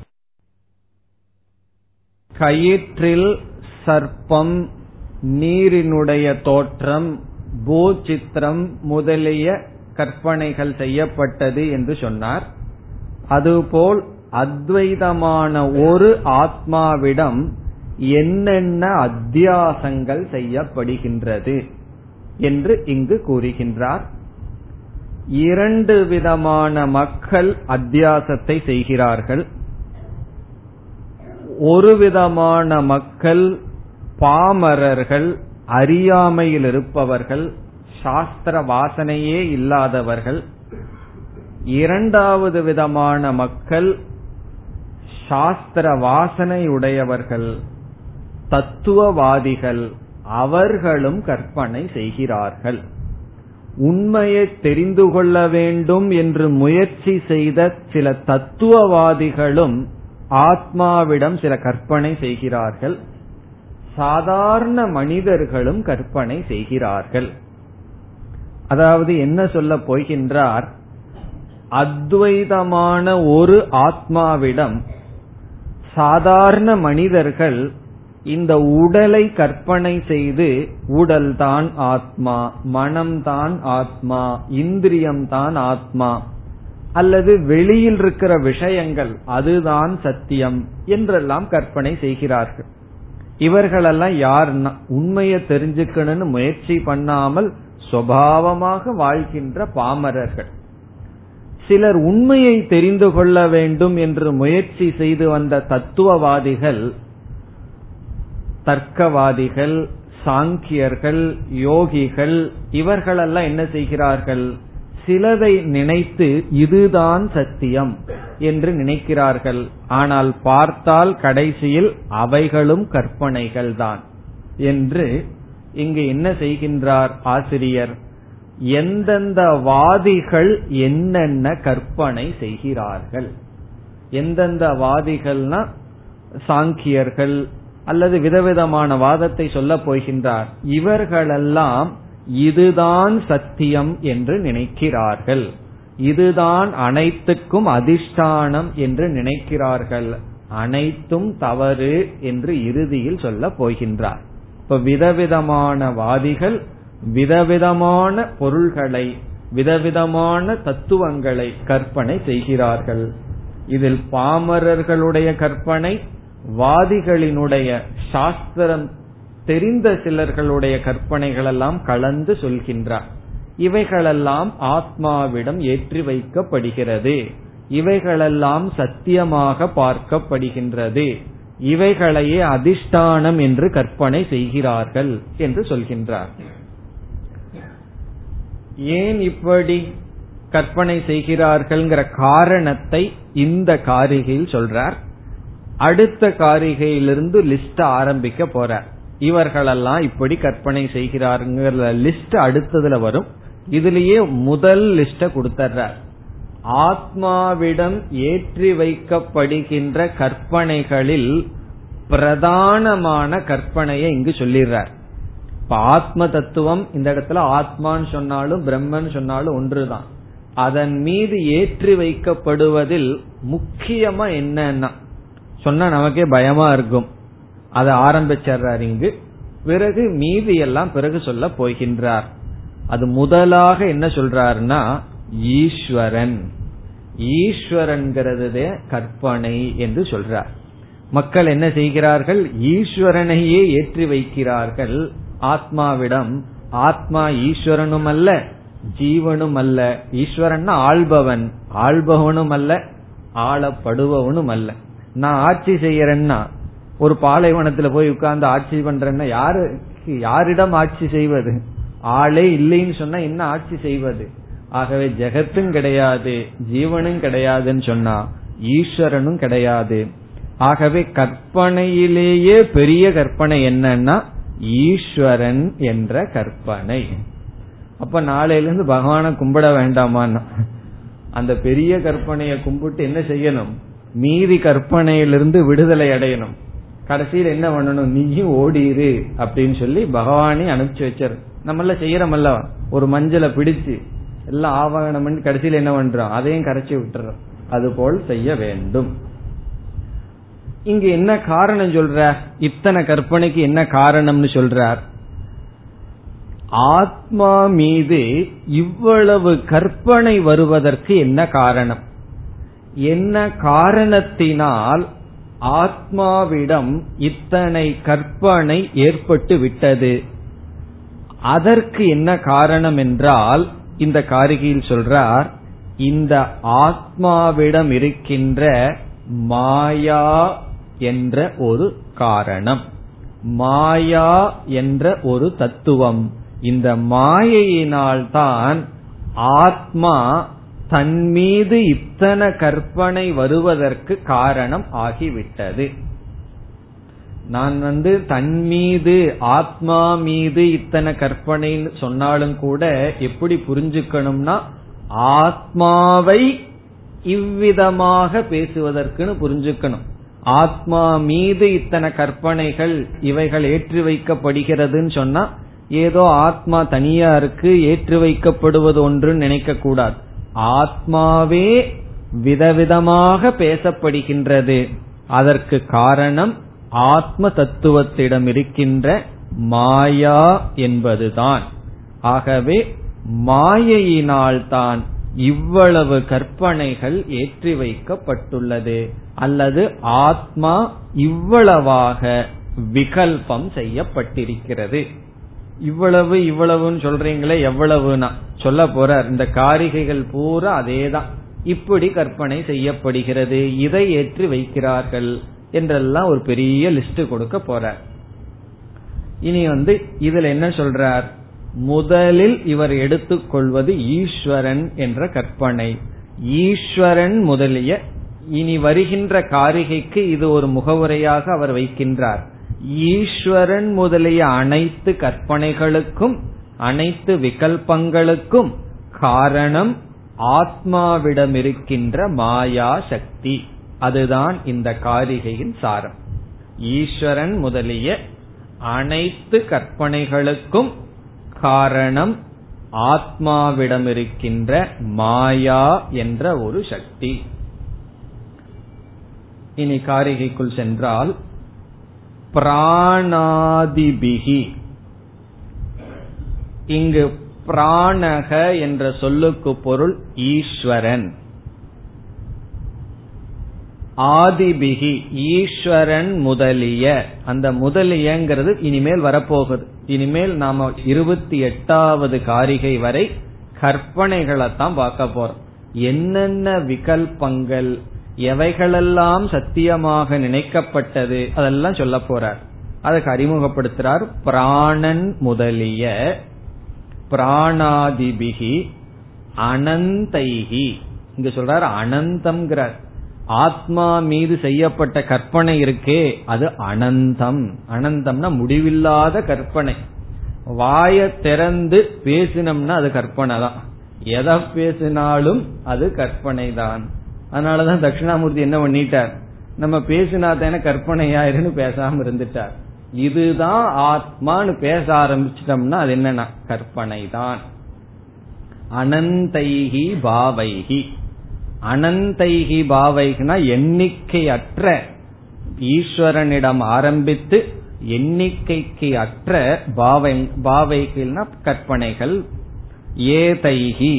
கயிற்றில் சர்ப்பம் நீரினுடைய தோற்றம் பூச்சித்திரம் முதலிய கற்பனைகள் செய்யப்பட்டது என்று சொன்னார். அதுபோல் அத்வைதமான ஒரு ஆத்மாவிடம் என்னென்ன அத்தியாசங்கள் செய்யப்படுகின்றது என்று இங்கு கூறுகின்றார். இரண்டு விதமான மக்கள் அத்தியாசத்தை செய்கிறார்கள். ஒரு விதமான மக்கள் பாமரர்கள் அறியாமையில் இருப்பவர்கள் சாஸ்திர வாசனையே இல்லாதவர்கள். இரண்டாவது விதமான மக்கள் சாஸ்திர வாசனை உடையவர்கள். தத்துவவாதிகள் அவர்களும் கற்பனை செய்கிறார்கள். உண்மையை தெரிந்து கொள்ள வேண்டும் என்று முயற்சி செய்த சில தத்துவவாதிகளும் ஆத்மாவிடம் சில கற்பனை செய்கிறார்கள். சாதாரண மனிதர்களும் கற்பனை செய்கிறார்கள். அதாவது என்ன சொல்ல போகின்றார்? அத்வைதமான ஒரு ஆத்மாவிடம் சாதாரண மனிதர்கள் இந்த உடலை கற்பனை செய்து உடல்தான் ஆத்மா மனம்தான் ஆத்மா இந்திரியம்தான் ஆத்மா அல்லது வெளியில் இருக்கிற விஷயங்கள் அதுதான் சத்தியம் என்றெல்லாம் கற்பனை செய்கிறார்கள். இவர்களெல்லாம் யார் உண்மையை தெரிஞ்சுக்கணும்னு முயற்சி பண்ணாமல் சுவாவமாக வாழ்கின்ற பாமரர்கள். சிலர் உண்மையை தெரிந்து கொள்ள வேண்டும் என்று முயற்சி செய்து வந்த தத்துவவாதிகள் தர்க்கவாதிகள் சாங்கியர்கள் யோகிகள் இவர்களெல்லாம் என்ன செய்கிறார்கள்? சிலதை நினைத்து இதுதான் சத்தியம் என்று நினைக்கிறார்கள். ஆனால் பார்த்தால் கடைசியில் அவைகளும் கற்பனைகள் தான் என்று இங்கு என்ன செய்கின்றார் ஆசிரியர்? எந்தெந்த வாதிகள் என்னென்ன கற்பனை செய்கிறார்கள்? எந்தெந்த வாதிகள்னா சாங்கியர்கள் அல்லது விதவிதமான வாதத்தை சொல்ல போகின்றார். இவர்களெல்லாம் இதுதான் சத்தியம் என்று நினைக்கிறார்கள். இதுதான் அனைத்துக்கும் அதிஷ்டானம் என்று நினைக்கிறார்கள். அனைத்தும் தவறு என்று இறுதியில் சொல்ல போகின்றார். இப்ப விதவிதமான வாதிகள் விதவிதமான பொருள்களை விதவிதமான தத்துவங்களை கற்பனை செய்கிறார்கள். இதில் பாமரர்களுடைய கற்பனை வாதிகளினுடைய சாஸ்திரம் தெரிந்த சிலர்களுடைய கற்பனைகள் எல்லாம் கலந்து சொல்கின்றார். இவைகளெல்லாம் ஆத்மாவிடம் ஏற்றி வைக்கப்படுகிறது. இவைகளெல்லாம் சத்தியமாக பார்க்கப்படுகின்றது. இவைகளையே அதிஷ்டானம் என்று கற்பனை செய்கிறார்கள் என்று சொல்கின்றார். ஏன் இப்படி கற்பனை செய்கிறார்கள்ங்கிற காரணத்தை இந்த காரிகையில் சொல்றார். அடுத்த காரிகையிலிருந்து லிஸ்ட் ஆரம்பிக்க போறார் இவர்களெல்லாம் இப்படி கற்பனை செய்கிறாருங்கிற லிஸ்ட் அடுத்ததுல வரும். இதுலயே முதல் லிஸ்ட கொடுத்துட்றார் ஆத்மாவிடம் ஏற்றி வைக்கப்படுகின்ற கற்பனைகளில் பிரதானமான கற்பனையை இங்கு சொல்லிடுறார் இப்ப ஆத்ம தத்துவம் இந்த இடத்துல ஆத்மான்னு சொன்னாலும் பிரம்மன் சொன்னாலும் ஒன்றுதான். அதன் மீது ஏற்றி வைக்கப்படுவதில் முக்கியமா என்னன்னா சொன்னா நமக்கே பயமா இருக்கும். அதை ஆரம்பிச்சார் இங்கு. பிறகு மீதி எல்லாம் பிறகு சொல்ல போகின்றார். அது முதலாக என்ன சொல்றாருன்னா ஈஸ்வரன். ஈஸ்வரன்கிறது கற்பனை என்று சொல்றார். மக்கள் என்ன செய்கிறார்கள்? ஈஸ்வரனையே ஏற்றி வைக்கிறார்கள். ஆத்மாவிடம் ஆத்மா ஈஸ்வரனும் அல்ல ஜீவனும் அல்ல. ஈஸ்வரன் ஆள்பவன் ஆள்பவனும் அல்ல ஆளப்படுபவனும் அல்ல. நான் ஆட்சி செய்யறேன்னா ஒரு பாலைவனத்துல போய் உட்கார்ந்து ஆட்சி பண்றேன்னா யாரு யாரிடம் ஆட்சி செய்வது? ஆளே இல்லைன்னு சொன்னா என்ன ஆட்சி செய்வது? ஆகவே ஜெகத்தும் கிடையாது ஜீவனும் கிடையாதுன்னு சொன்னா ஈஸ்வரனும் கிடையாது. ஆகவே கற்பனையிலேயே பெரிய கற்பனை என்னன்னா ஈஸ்வரன் என்ற கற்பனை. அப்ப நாளையிலிருந்து பகவான கும்பிட வேண்டாமான்னா. அந்த பெரிய கற்பனையை கும்பிட்டு என்ன செய்யணும்? மீதி கற்பனையிலிருந்து விடுதலை அடையணும். கடைசியில் என்ன பண்ணணும்? நீயும் ஓடிரு அப்படின்னு சொல்லி பகவானே அனுப்பிச்சு வச்சிரு. நம்மள செய்யறோமல்ல. ஒரு மஞ்சளை பிடிச்சு எல்லாம் ஆவணம் கடைசியில் என்ன பண்றோம்? அதையும் கரைச்சி விட்டுறோம். அது போல் செய்ய வேண்டும். இங்க என்ன காரணம் சொல்ற? இத்தனை கற்பனைக்கு என்ன காரணம்னு சொல்றார். ஆத்மா மீது இவ்வளவு கற்பனை வருவதற்கு என்ன காரணம்? என்ன காரணத்தினால் ஆத்மாவிடம் இத்தனை கற்பனை ஏற்பட்டு விட்டது? அதற்கு என்ன காரணம் என்றால் இந்த காரிகையில் சொல்றார் இந்த ஆத்மாவிடம் இருக்கின்ற மாயா என்ற ஒரு காரணம். மாயா என்ற ஒரு தத்துவம். இந்த மாயையினால்தான் ஆத்மா தன் மீது இத்தனை கற்பனை வருவதற்கு காரணம் ஆகிவிட்டது. நான் வந்து தன் மீது ஆத்மா மீது இத்தனை கற்பனைன்னு சொன்னாலும் கூட எப்படி புரிஞ்சுக்கணும்னா ஆத்மாவை இவ்விதமாக பேசுவதற்குன்னு புரிஞ்சுக்கணும். ஆத்மா மீது இத்தனை கற்பனைகள் இவைகள் ஏற்றி வைக்கப்படுகிறதுன்னு சொன்னா ஏதோ ஆத்மா தனியா இருக்கு ஏற்றி வைக்கப்படுவது ஒன்றுன்னு நினைக்க கூடாது ஆத்மாவே விதவிதமாக பேசப்படுகின்றது. அதற்கு காரணம் ஆத்ம தத்துவத்திடம் இருக்கின்ற மாயா என்பதுதான். ஆகவே மாயையினால்தான் இவ்வளவு கற்பனைகள் ஏற்றி வைக்கப்பட்டுள்ளது. அல்லது ஆத்மா இவ்வளவாக விகல்பம் செய்யப்பட்டிருக்கிறது. இவ்வளவு இவ்வளவுன்னு சொல்றீங்களே எவ்வளவுனா. சொல்ல போறார் இந்த காரிகைகள் பூரா அதேதான். இப்படி கற்பனை செய்யப்படுகிறது இதை ஏற்றி வைக்கிறார்கள் என்றெல்லாம் ஒரு பெரிய லிஸ்ட் கொடுக்க போறார். இனி வந்து இதுல என்ன சொல்றார்? முதலில் இவர் எடுத்துக்கொள்வது ஈஸ்வரன் என்ற கற்பனை. ஈஸ்வரன் முதலிய இனி வருகின்ற காரிகைக்கு இது ஒரு முகவுரையாக அவர் வைக்கின்றார். ஈஸ்வரன் முதலிய அனைத்து கற்பனைகளுக்கும் அனைத்து விகல்பங்களுக்கும் காரணம் ஆத்மாவிடம் இருக்கின்ற மாயா சக்தி. அதுதான் இந்த காரிகையின் சாரம். ஈஸ்வரன் முதலிய அனைத்து கற்பனைகளுக்கும் காரணம் ஆத்மாவிடம் இருக்கின்ற மாயா என்ற ஒரு சக்தி. இனி காரிகைக்குள் சென்றால் பிராணாதிபிகி. இங்கு பிராணக என்ற சொல்லுக்கு பொருள் ஈஸ்வரன். ஆதிபிகி ஈஸ்வரன் முதலிய. அந்த முதலியங்கிறது இனிமேல் வரப்போகுது. இனிமேல் நாம இருபத்தி எட்டாவது காரிகை வரை கற்பனைகளை தான் பார்க்க போறோம். என்னென்ன விகல்பங்கள் எவைகளெல்லாம் சத்தியமாக நினைக்கப்பட்டது அதெல்லாம் சொல்ல போறார். அதுக்கு அறிமுகப்படுத்துறார் பிராணன் முதலிய பிராணாதிபிகி அனந்தைகி இங்க சொல்றார் அனந்தம்ங்கிறார். ஆத்மா மீது செய்யப்பட்ட கற்பனை இருக்கே அது அனந்தம். அனந்தம்னா முடிவில்லாத கற்பனை. வாய திறந்து பேசினோம்னா அது கற்பனை தான் எதை பேசினாலும் அது கற்பனை தான் அதனாலதான் தட்சிணாமூர்த்தி என்ன பண்ணிட்டார்? நம்ம பேசினா தானே கற்பனையாயிருன்னு பேசாம இருந்துட்டார். இதுதான் ஆத்மான்னு பேச ஆரம்பிச்சிட்டோம்னா அது என்னன்னா கற்பனை தான் அனந்தைகி பாவைகி அனந்தைகி எண்ணிக்கை எண்ணிக்கையற்ற ஈஸ்வரனிடம் ஆரம்பித்து எண்ணிக்கைக்கு அற்ற பாவை பாவைகள்னா கற்பனைகள். ஏதைகி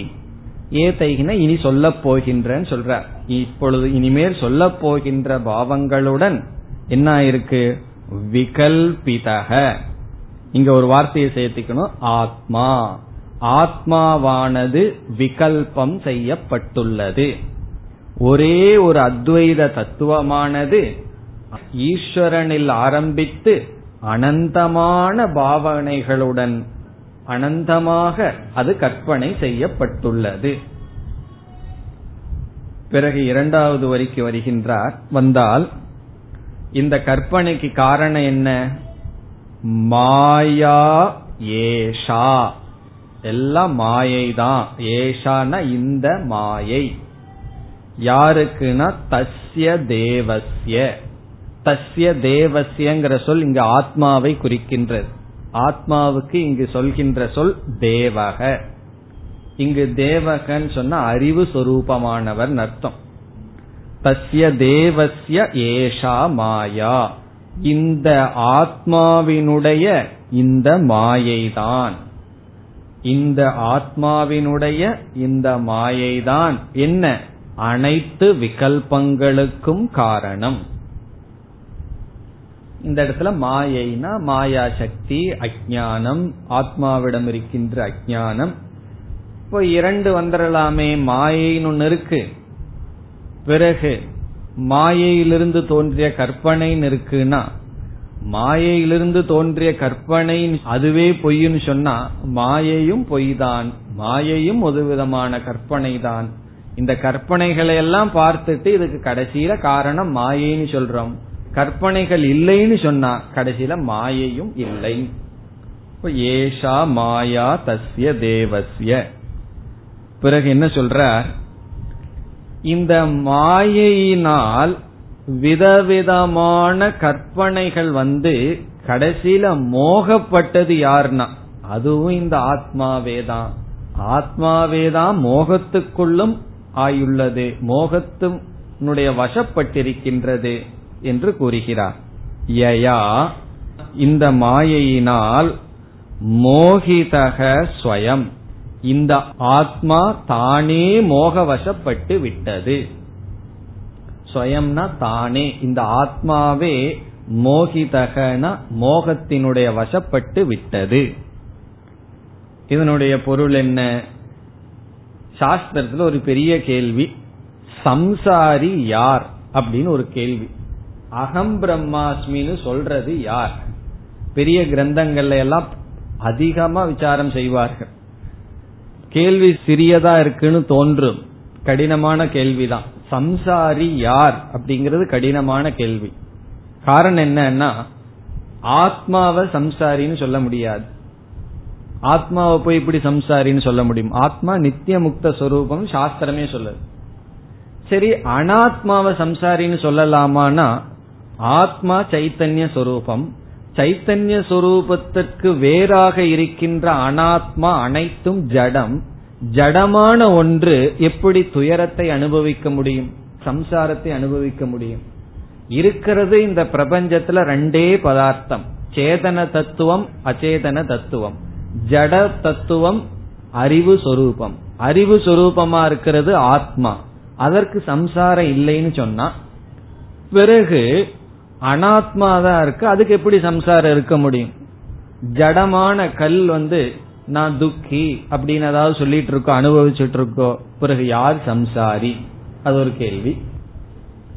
ஏதைகினா இனி சொல்ல போகின்றன்னு சொல்றார். இப்பொழுது இனிமேல் சொல்ல போகின்ற பாவங்களுடன் என்ன இருக்கு விகல்பிதக. இங்க ஒரு வார்த்தையை சேர்த்துக்கணும். ஆத்மா. ஆத்மாவானது விகல்பம் செய்யப்பட்டுள்ளது. ஒரே ஒரு அத்வைத தத்துவமானது ஈஸ்வரனில் ஆரம்பித்து அனந்தமான பாவனைகளுடன் அனந்தமாக அது கற்பனை செய்யப்பட்டுள்ளது. பிறகு இரண்டாவது வரிக்கு வருகின்றார். வந்தால் இந்த கற்பனைக்கு காரணம் என்ன? மாயா ஏஷா. எல்லாம் மாயை தான் ஏஷான இந்த மாயை. யாருக்குன்னா? தஸ்ய தேவசிய தஸ்ய தேவசியங்கிற சொல் இங்கு ஆத்மாவை குறிக்கின்றது. ஆத்மாவுக்கு இங்கு சொல்கின்ற சொல் தேவக. இங்கு தேவகன் சொன்ன அறிவு சொரூபமானவர் அர்த்தம் தஸ்ய தேவசிய ஏஷா மாயா. இந்த ஆத்மாவினுடைய இந்த மாயைதான். இந்த ஆத்மாவினுடைய இந்த மாயைதான். என்ன? அனைத்து விகல்பங்களுக்கும் காரணம். இந்த இடத்துல மாயைனா மாயா சக்தி அஜானம் ஆத்மாவிடம் இருக்கின்ற அஜானம் இப்போ இரண்டு வந்துடலாமே மாயைன்னு ஒன்னு இருக்கு. பிறகு மாயையிலிருந்து தோன்றிய கற்பனைன்னு இருக்குன்னா மாயையிலிருந்து தோன்றிய கற்பனை அதுவே பொய்ன்னு சொன்னா மாயையும் பொய் தான் மாயையும் ஒரு விதமான கற்பனை தான் இந்த கற்பனைகளை எல்லாம் பார்த்துட்டு இதுக்கு கடைசியில காரணம் மாயைன்னு சொல்றோம். கற்பனைகள் இல்லைன்னு சொன்னா கடைசியில மாயையும் இல்லை. ஏஷா மாயா தஸ்ய தேவசிய பிறகு என்ன சொல்றார்? இந்த மாயையினால் விதவிதமான கற்பனைகள் வந்து கடைசியில மோகப்பட்டது யாருன்னா? அதுவும் இந்த ஆத்மாவே தான். ஆத்மாவே தான் மோகத்துக்குள்ளும் ஆயுள்ளது. மோகத்தினுடைய வசப்பட்டிருக்கின்றது என்று கூறுகிறார். யயா இந்த மாயையினால் மோகிதக ஸ்வயம். இந்த ஆத்மா தானே மோகவசப்பட்டு விட்டது. சுயம்னா தானே. இந்த ஆத்மாவே மோகிதகன மோகத்தினுடைய வசப்பட்டு விட்டது. இதனுடைய பொருள் என்ன? சாஸ்திரத்துல ஒரு பெரிய கேள்வி. சம்சாரி யார்? அப்படின்னு ஒரு கேள்வி. அகம் பிரம்மாஸ்மின்னு சொல்றது யார்? பெரிய கிரந்தங்கள்ல எல்லாம் அதிகமா விசாரம் செய்வார்கள். கேள்வி சிறியதா இருக்குன்னு தோன்றும். கடினமான கேள்விதான். சம்சாரி யார் அப்படிங்கிறது கடினமான கேள்வி. காரணம் என்னன்னா ஆத்மாவை சம்சாரின்னு சொல்ல முடியாது. ஆத்மாவை போய் இப்படி சம்சாரின்னு சொல்ல முடியும். ஆத்மா நித்திய முக்த சொரூபம் சாஸ்திரமே சொல்லுது. சரி அனாத்மாவை சம்சாரின்னு சொல்லலாமான்னா ஆத்மா சைத்தன்ய சொரூபம் சைத்தன்ய சொரூபத்திற்கு வேறாக இருக்கின்ற அனாத்மா அனைத்தும் ஜடம். ஜடமான ஒன்று எப்படி துயரத்தை அனுபவிக்க முடியும்? சம்சாரத்தை அனுபவிக்க முடியும். இருக்கிறது இந்த பிரபஞ்சத்துல ரெண்டே பதார்த்தம். சேதன தத்துவம் அச்சேதன தத்துவம். ஜட தத்துவம் அறிவு சொரூபம். அறிவு சொரூபமா இருக்கிறது ஆத்மா. அதற்கு சம்சாரம் இல்லைன்னு சொன்னா பிறகு அனாத்மா தான் இருக்கு. அதுக்கு எப்படி சம்சாரம் இருக்க முடியும்? ஜடமான கல் வந்து நான் துக்கி அப்படின்னு ஏதாவது சொல்லிட்டு இருக்கோ அனுபவிச்சுட்டு இருக்கோ பிறகு யார் சம்சாரி? அது ஒரு கேள்வி.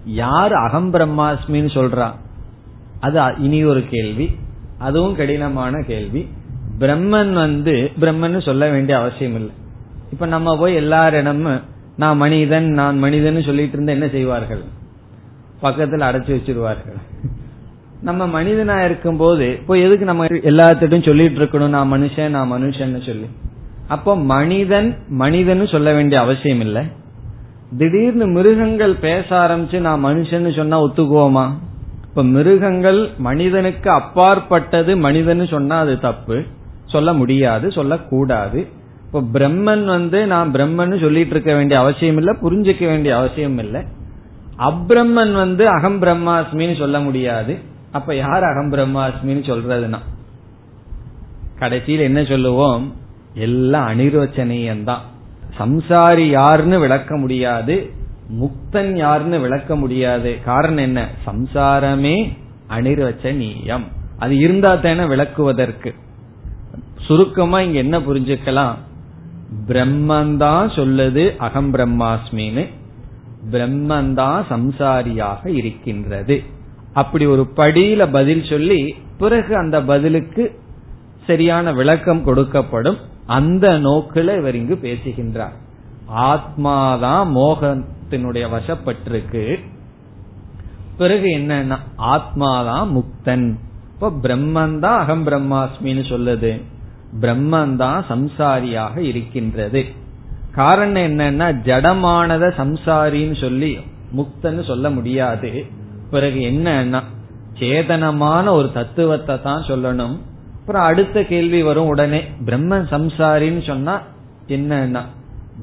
யார் அகம் பிரம்மாஸ்மின்னு சொல்றா? அது இனி ஒரு கேள்வி. அதுவும் கடினமான கேள்வி. பிரம்மன் வந்து பிரம்மன் சொல்ல வேண்டிய அவசியம் இல்லை. இப்ப நம்ம போய் எல்லாரிடமும் நான் மனிதன் நான் மனிதன் சொல்லிட்டு இருந்தா என்ன செய்வார்கள்? பக்கத்தில் அடைச்சு வச்சிருவார்கள். நம்ம மனிதனா இருக்கும் போது இப்போ எதுக்கு நம்ம எல்லாத்திட்டும் சொல்லிட்டு இருக்கணும்? நான் மனுஷன் நான் மனுஷன் சொல்லி. அப்போ மனிதன் மனிதன் சொல்ல வேண்டிய அவசியம் இல்லை. திடீர்னு மிருகங்கள் பேச ஆரம்பிச்சு நான் மனுஷன் சொன்னா ஒத்துக்குவோமா? இப்ப மிருகங்கள் மனிதனுக்கு அப்பாற்பட்டது மனிதன் சொன்னா அது தப்பு. சொல்ல முடியாது சொல்லக்கூடாது. இப்போ பிரம்மன் வந்து நான் பிரம்மன் சொல்லிட்டு இருக்க வேண்டிய அவசியம் இல்லை புரிஞ்சுக்க வேண்டிய அவசியம் இல்லை. அப்ரம்மன் வந்து அகம் பிரம்மாஸ்மின்னு சொல்ல முடியாது. அப்ப யார் அகம் பிரம்மாஸ்மின்னு சொல்றதுன்னா? கடைசியில் என்ன சொல்லுவோம்? எல்லாம் அனிர்வச்சனீயம்தான். சம்சாரி யாருன்னு விளக்க முடியாது முக்தன் யாருன்னு விளக்க முடியாது. காரணம் என்ன? சம்சாரமே அனிர்வச்சனீயம். அது இருந்தா தானே விளக்குவதற்கு. சுருக்கமா இங்க என்ன புரிஞ்சுக்கலாம்? பிரம்மந்தான் சொல்லுது அகம் பிரம்மாஸ்மின்னு. பிரம்மந்தான் சம்சாரியாக இருக்கின்றது. அப்படி ஒரு படியில பதில் சொல்லி பிறகு அந்த பதிலுக்கு சரியான விளக்கம் கொடுக்கப்படும். அந்த நோக்கில இவர் இங்கு பேசுகின்றார். ஆத்மாதான் மோகத்தினுடைய வசப்பட்டிருக்கு. பிறகு என்னன்னா ஆத்மாதான் முக்தன். இப்ப பிரம்மன் தான் அகம் பிரம்மாஸ்மின்னு சொல்லுது. பிரம்மன் தான் சம்சாரியாக இருக்கின்றது. காரணம் என்னன்னா ஜடமானத சம்சாரின்னு சொல்லி முக்தன்னு சொல்ல முடியாது. பிறகு என்னன்னா சேதனமான ஒரு தத்துவத்தை தான் சொல்லணும். அப்புறம் அடுத்த கேள்வி வரும் உடனே பிரம்மன் சம்சாரின்னு சொன்னா என்னன்னா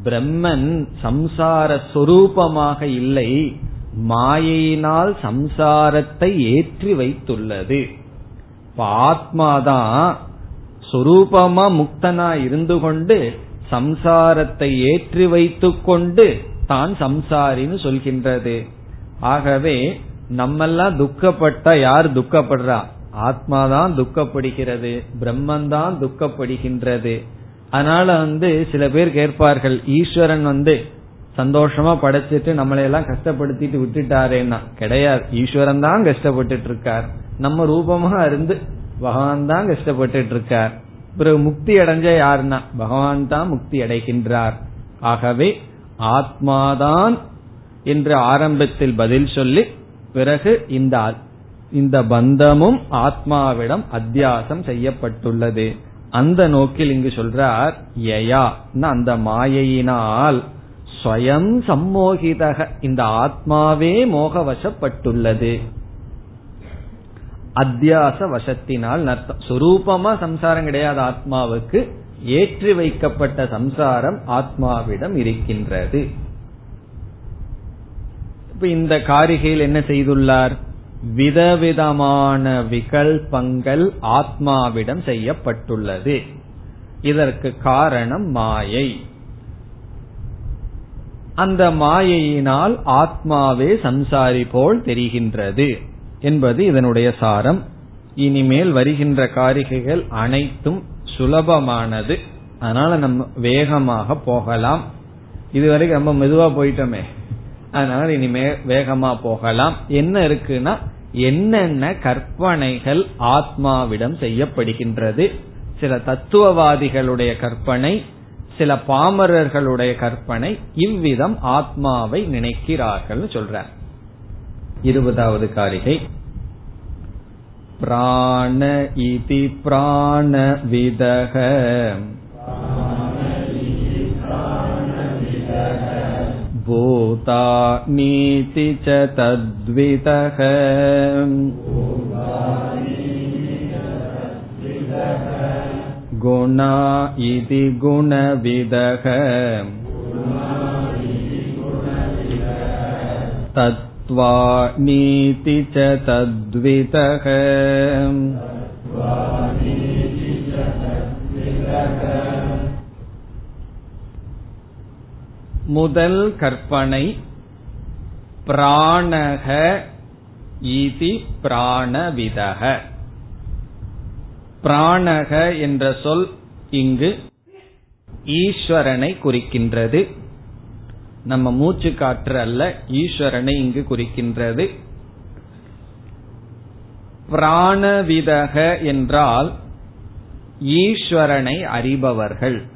பிரம்மன் சம்சார சொரூபமாக இல்லை மாயையினால் சம்சாரத்தை ஏற்றி வைத்துள்ளது. ஆத்மாதான் சொரூபமா முக்தனா இருந்து கொண்டு சம்சாரத்தை ஏற்றி வைத்துக்கொண்டு தான் சம்சாரின்னு சொல்கின்றது. ஆகவே நம்மெல்லாம் துக்கப்பட்டா யார் துக்கப்படுறா? ஆத்மாதான் துக்கப்படுகிறது பிரம்மன் தான் துக்கப்படுகின்றது. அதனால வந்து சில பேர் கேட்பார்கள் ஈஸ்வரன் வந்து சந்தோஷமா படைச்சிட்டு நம்மளை எல்லாம் கஷ்டப்படுத்திட்டு விட்டுட்டாரேன்னா கிடையாது. ஈஸ்வரன் தான் கஷ்டப்பட்டுட்டு இருக்கார் நம்ம ரூபமா இருந்து பகவான் தான் கஷ்டப்பட்டுட்டு இருக்கார் பிறகு முக்தி அடைஞ்ச யாருன்னா பகவான் தான் முக்தி அடைகின்றார். ஆகவே ஆத்மாதான் என்று ஆரம்பத்தில் பதில் சொல்லி பிறகு இந்த இந்த பந்தமும் ஆத்மாவிடம் அத்தியாசம் செய்யப்பட்டுள்ளது. அந்த நோக்கில் இங்கு சொல்றார் யயா அந்த மாயையினால் ஸ்வயம் சம்மோகிதக இந்த ஆத்மாவே மோகவசப்பட்டுள்ளது. அத்தியாச வசத்தினால் சுரூபமா சம்சாரம் கிடையாது ஆத்மாவுக்கு ஏற்றி வைக்கப்பட்ட சம்சாரம் ஆத்மாவிடம் இருக்கின்றது. இப்ப இந்த காரிகையில் என்ன செய்துள்ளார்? விதவிதமான விகல்பங்கள் ஆத்மாவிடம் செய்யப்பட்டுள்ளது. இதற்கு காரணம் மாயை. அந்த மாயையினால் ஆத்மாவே சம்சாரி போல் தெரிகின்றது என்பது இதனுடைய சாரம். இனிமேல் வருகின்ற காரிகைகள் அனைத்தும் சுலபமானது. அதனால நம்ம வேகமாக போகலாம். இதுவரைக்கும் ரொம்ப மெதுவா போயிட்டோமே. அதனால இனிமே வேகமா போகலாம். என்ன இருக்குன்னா என்னென்ன கற்பனைகள் ஆத்மாவிடம் செய்யப்படுகின்றது. சில தத்துவவாதிகளுடைய கற்பனை சில பாமரர்களுடைய கற்பனை இவ்விதம் ஆத்மாவை நினைக்கிறார்கள் சொல்றார். இருபதாவது காரிகை. பிராண இதி பிராண भूता नीति च तद्वितः गुणा इति गुणविदः तत्त्वा नीति च तद्वितः முதல் கற்பனை பிராணக இதி பிராணவிதக. பிராணக என்ற சொல் இங்கு ஈஸ்வரனை குறிக்கின்றது. நம்ம மூச்சு காற்று அல்ல ஈஸ்வரனை இங்கு குறிக்கின்றது. பிராணவிதக என்றால் ஈஸ்வரனை அறிபவர்கள்.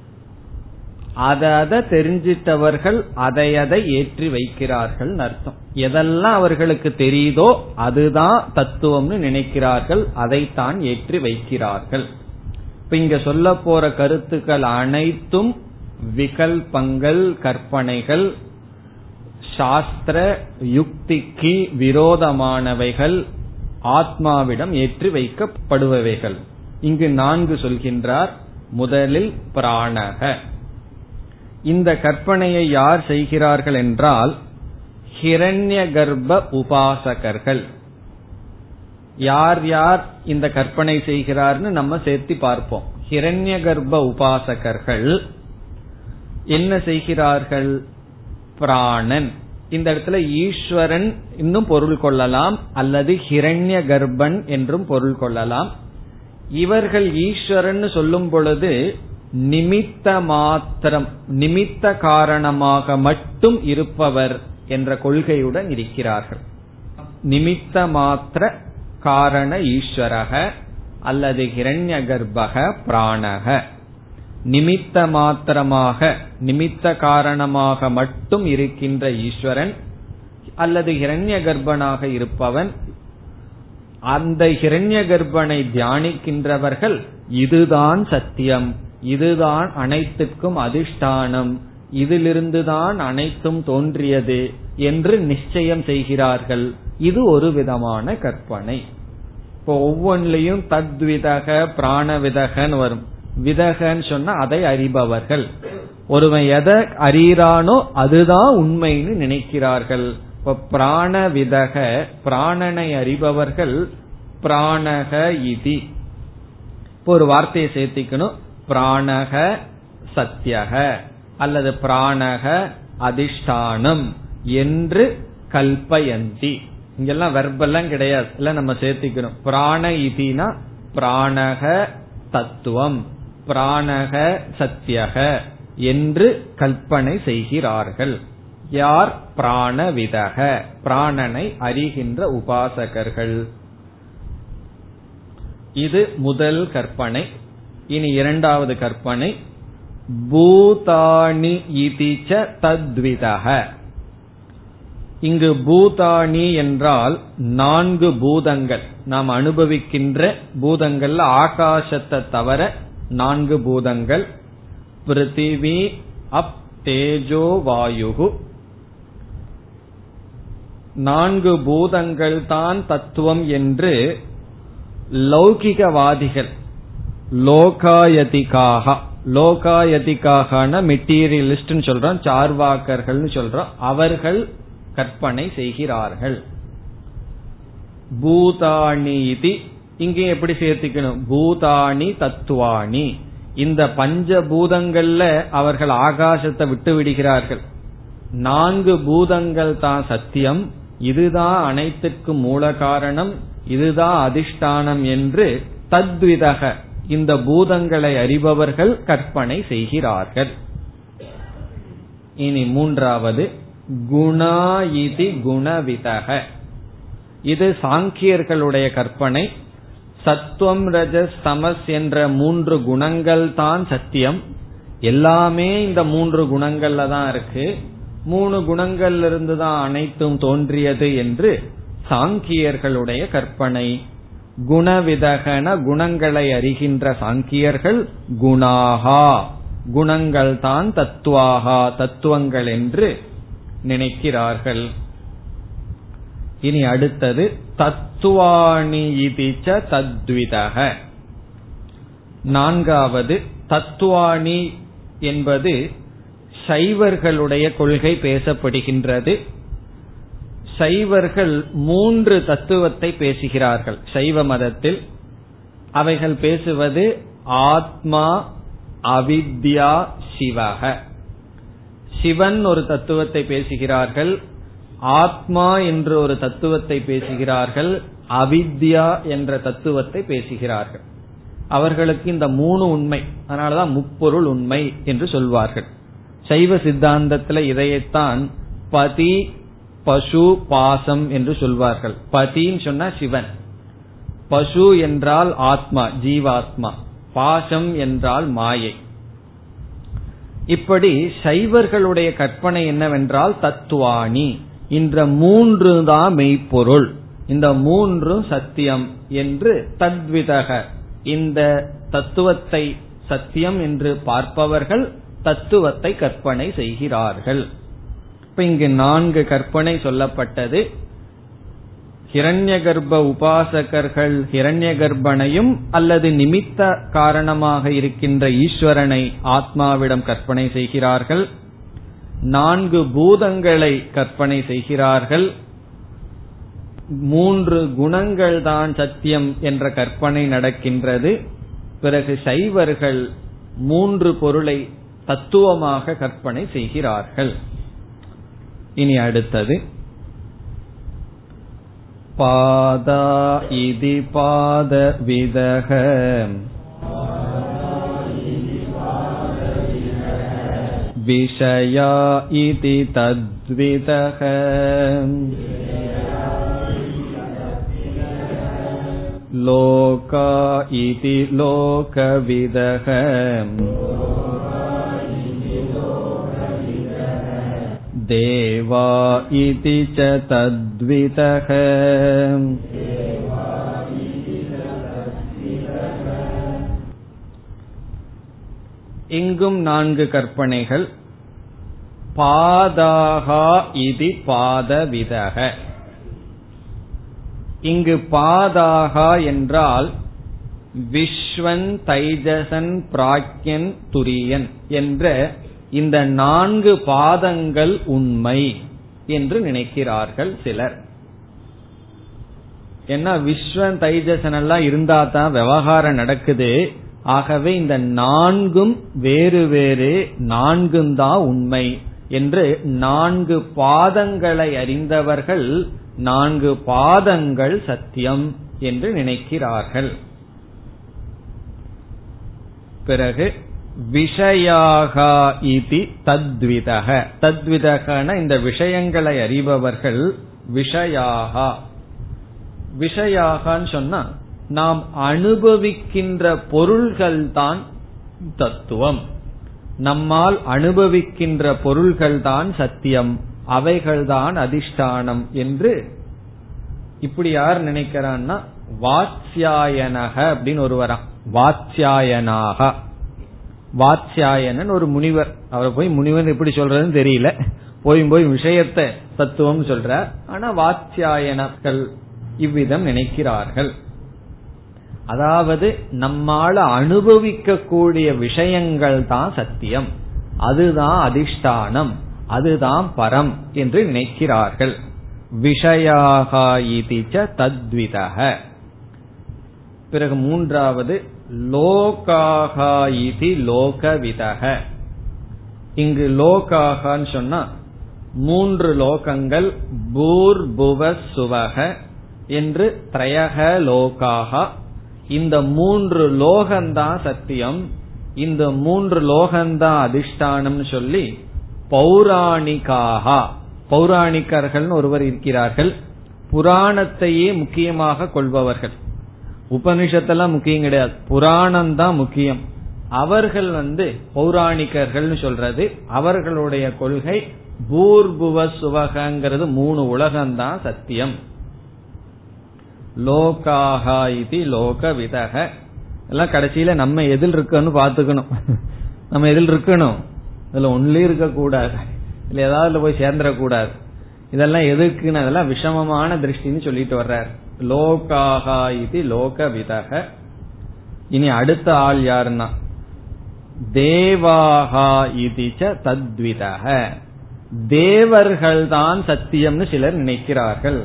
அதை அதை தெரிஞ்சிட்டவர்கள் அதை அதை ஏற்றி வைக்கிறார்கள் அர்த்தம். எதெல்லாம் அவர்களுக்கு தெரியுதோ அதுதான் தத்துவம்னு நினைக்கிறார்கள் அதைத்தான் ஏற்றி வைக்கிறார்கள். இப்ப இங்க சொல்ல போற கருத்துக்கள் அனைத்தும் விகல்பங்கள் கற்பனைகள் சாஸ்திர யுக்திக்கு விரோதமானவைகள் ஆத்மாவிடம் ஏற்றி வைக்கப்படுபவைகள். இங்கு நான்கு சொல்கின்றார் முதலில் பிராணக. இந்த கற்பனையை யார் செய்கிறார்கள் என்றால் ஹிரண்ய கர்ப்ப உபாசகர்கள். யார் யார் இந்த கற்பனை செய்கிறார்னு நம்ம சேர்த்து பார்ப்போம். ஹிரண்ய கர்ப்ப உபாசகர்கள் என்ன செய்கிறார்கள்? பிராணன். இந்த இடத்துல ஈஸ்வரன் இன்னும் பொருள் கொள்ளலாம் அல்லது ஹிரண்ய கர்ப்பன் என்றும் பொருள் கொள்ளலாம். இவர்கள் ஈஸ்வரன் சொல்லும் பொழுது நிமித்த மாத்திரம் நிமித்த காரணமாக மட்டும் இருப்பவர் என்ற கொள்கையுடன் இருக்கிறார்கள். நிமித்த மாத்திர காரண ஈஸ்வரக அல்லது ஹிரண்ய கர்ப்பக பிராணக. நிமித்த மாத்திரமாக நிமித்த காரணமாக மட்டும் இருக்கின்ற ஈஸ்வரன் அல்லது ஹிரண்ய கர்ப்பனாக இருப்பவன் அந்த ஹிரண்ய கர்ப்பனை தியானிக்கின்றவர்கள் இதுதான் சத்தியம். இதுதான் அனைத்துக்கும் அதிஷ்டானம். இதிலிருந்துதான் அனைத்தும் தோன்றியது என்று நிச்சயம் செய்கிறார்கள். இது ஒரு விதமான கற்பனை. இப்போ ஒவ்வொன்றிலையும் தத்விதக பிராணவிதகன்னு வரும். விதகன்னு சொன்னா அதை அறிபவர்கள். ஒருவன் எதை அறிகிறானோ அதுதான் உண்மைன்னு நினைக்கிறார்கள். இப்ப பிராண விதக பிராணனை அறிபவர்கள் பிராணக இதி. இப்போ ஒரு வார்த்தையை சேர்த்திக்கணும். பிராணக சத்தியக அல்லது பிராணக அதிஷ்டானம் என்று கல்பயந்தி. இங்கெல்லாம் வெர்பெல்லாம் கிடையாது. இல்ல நம்ம சேர்த்திக்கணும். பிராண இதினா பிராணக தத்துவம். பிராணக சத்தியக என்று கல்பனை செய்கிறார்கள். யார்? பிராணவிதக. பிராணனை அறிகின்ற உபாசகர்கள். இது முதல் கற்பனை. இனி இரண்டாவது கற்பனை. பூதாணி இதிச்ச தத்விதக இங்கு பூதாணி என்றால் நான்கு பூதங்கள். நாம் அனுபவிக்கின்ற பூதங்கள்ல ஆகாசத்தை தவிர நான்கு பூதங்கள். பிருத்திவி அப் தேஜோ வாயுகு. நான்கு பூதங்கள் தான் தத்துவம் என்று லௌகிகவாதிகள் லோகாயதிகாக லோகாயதிகாகன மெட்டீரியலிஸ்ட் சொல்றான் சார்வாக்கர்கள் சொல்றான். அவர்கள் கற்பனை செய்கிறார்கள். பூதானீதி இங்கே எப்படி சேர்த்துக்கணும்? பூதானி தத்துவாணி. இந்த பஞ்ச பூதங்கள்ல அவர்கள் ஆகாசத்தை விட்டு விடுகிறார்கள். நான்கு பூதங்கள் தான் சத்தியம். இதுதான் அனைத்துக்கும் மூல காரணம் இதுதான் அதிஷ்டானம் என்று தத்விதக இந்த பூதங்களை அறிபவர்கள் கற்பனை செய்கிறார்கள். இனி மூன்றாவது குணாயிதி குணவிதக. இது சாங்கியர்களுடைய கற்பனை. சத்துவம் ரஜஸ் தமஸ் என்ற மூன்று குணங்கள் தான் சத்தியம். எல்லாமே இந்த மூன்று குணங்கள்ல தான் இருக்கு. மூணு குணங்கள்ல இருந்து தான் அனைத்தும் தோன்றியது என்று சாங்கியர்களுடைய கற்பனை. குணவிதகன குணங்களை அறிகின்ற சாங்கியர்கள் குணாகா. குணங்கள் தான் தத்துவாகா தத்துவங்கள் என்று நினைக்கிறார்கள். இனி அடுத்தது தத்துவாணி இதிச்ச தத்விதக. நான்காவது தத்துவாணி என்பது சைவர்களுடைய கொள்கை பேசப்படுகின்றது. சைவர்கள் மூன்று தத்துவத்தை பேசுகிறார்கள். சைவ மதத்தில் அவைகள் பேசுவது ஆத்மா அவித்யா சிவக. சிவன் ஒரு தத்துவத்தை பேசுகிறார்கள் ஆத்மா என்று ஒரு தத்துவத்தை பேசுகிறார்கள் அவித்யா என்ற தத்துவத்தை பேசுகிறார்கள். அவர்களுக்கு இந்த மூணு உண்மை அதனாலதான் முப்பொருள் உண்மை என்று சொல்வார்கள். சைவ சித்தாந்தத்துல இதையத்தான் பதி பசு பாசம் என்று சொல்வார்கள். பதின்னு சொன்னா சிவன். பசு என்றால் ஆத்மா ஜீவாத்மா. பாசம் என்றால் மாயை. இப்படி சைவர்களுடைய கற்பனை என்னவென்றால் தத்துவாணி. இந்த மூன்று தான் மெய்ப்பொருள். இந்த மூன்றும் சத்தியம் என்று தத்விதக. இந்த தத்துவத்தை சத்தியம் என்று பார்ப்பவர்கள் தத்துவத்தை கற்பனை செய்கிறார்கள். இப்ப இங்கு நான்கு கற்பனை சொல்லப்பட்டது. ஹிரண்ய கர்ப்ப உபாசகர்கள் ஹிரண்ய கர்ப்பனையும் அல்லது நிமித்த காரணமாக இருக்கின்ற ஈஸ்வரனை ஆத்மாவிடம் கற்பனை செய்கிறார்கள். நான்கு பூதங்களை கற்பனை செய்கிறார்கள். மூன்று குணங்கள் தான் சத்தியம் என்ற கற்பனை நடக்கின்றது. பிறகு சைவர்கள் மூன்று பொருளை தத்துவமாக கற்பனை செய்கிறார்கள். இனி அடுத்தது. பாதா இதி பாத விதக. விஷயா இதி தத்விதக. லோகா இதி லோகவிதகம் देवा इति च तद्विदः இங்கும் நான்கு கற்பனைகள் பாதாகா இது பாதவிதக இங்கு பாதாகா என்றால் விஸ்வன் தைஜசன் பிராக்யன் துரியன் என்ற இந்த நான்கு பாதங்கள் உண்மை என்று நினைக்கிறார்கள் சிலர். ஏன்னா விஸ்வன் தைஜசன் எல்லாம் இருந்தா தான் விவகாரம் நடக்குது. ஆகவே இந்த நான்கும் வேறு வேறு நான்கும் தான் உண்மை என்று நான்கு பாதங்களை அறிந்தவர்கள் நான்கு பாதங்கள் சத்தியம் என்று நினைக்கிறார்கள். பிறகு விஷயாகா இது தத்விதக. தத்விதகன இந்த விஷயங்களை அறிபவர்கள் விஷயாகா. விஷயாகான்னு சொன்னா நாம் அனுபவிக்கின்ற பொருள்கள் தான் தத்துவம். நம்மால் அனுபவிக்கின்ற பொருள்கள் தான் சத்தியம். அவைகள்தான் அதிஷ்டானம் என்று இப்படி யார் நினைக்கிறான்னா வாத்யாயனக அப்படின்னு ஒருவரா வாத்யாயனாக. வாத்யாயனன் ஒரு முனிவர். அவரை போய் முனிவர் எப்படி சொல்றதுன்னு தெரியல. போய் போய் விஷயத்தை தத்துவம் சொல்ற ஆனா வாத்தியாயனர்கள் இவ்விதம் நினைக்கிறார்கள். அதாவது நம்மால அனுபவிக்க கூடிய விஷயங்கள் தான் சத்தியம். அதுதான் அதிஷ்டானம். அதுதான் பரம் என்று நினைக்கிறார்கள். விஷயாக தத்விதக பிறகு மூன்றாவது லோகாகா இது லோகவிதக. இங்கு லோகாகான்னு சொன்னா மூன்று லோகங்கள் பூர் புவ சுவக என்று திரையக லோகாகா. இந்த மூன்று லோகம்தான் சத்தியம். இந்த மூன்று லோகந்தான் அதிஷ்டானம் சொல்லி பௌராணிகாகா. பௌராணிக்கர்கள் ஒருவர் இருக்கிறார்கள். புராணத்தையே முக்கியமாக கொள்பவர்கள். உபனிஷத்தெல்லாம் முக்கியம் கிடையாது. புராணம் தான் முக்கியம். அவர்கள் வந்து பௌராணிக்கர்கள் சொல்றது. அவர்களுடைய கொள்கை பூர்புவ சுவகங்கிறது மூணு உலகம்தான் சத்தியம். லோகாகா இது லோக விதக எல்லாம் கடைசியில நம்ம எதில் இருக்கன்னு பாத்துக்கணும் நம்ம எதில் இருக்கணும்? இதுல ஒன்லி இருக்க கூடாது இல்ல ஏதாவது போய் சேர்ந்துடக்கூடாது. இதெல்லாம் எதுக்குன்னு அதெல்லாம் விஷமமான திருஷ்டின்னு சொல்லிட்டு வர்றாரு. லோகாகா இது லோக விதக இனி அடுத்த ஆள் யாருன்னா? தேவாகா இதிச்ச தத்விதக. தேவர்கள் தான் சத்தியம்னு சிலர் நினைக்கிறார்கள்.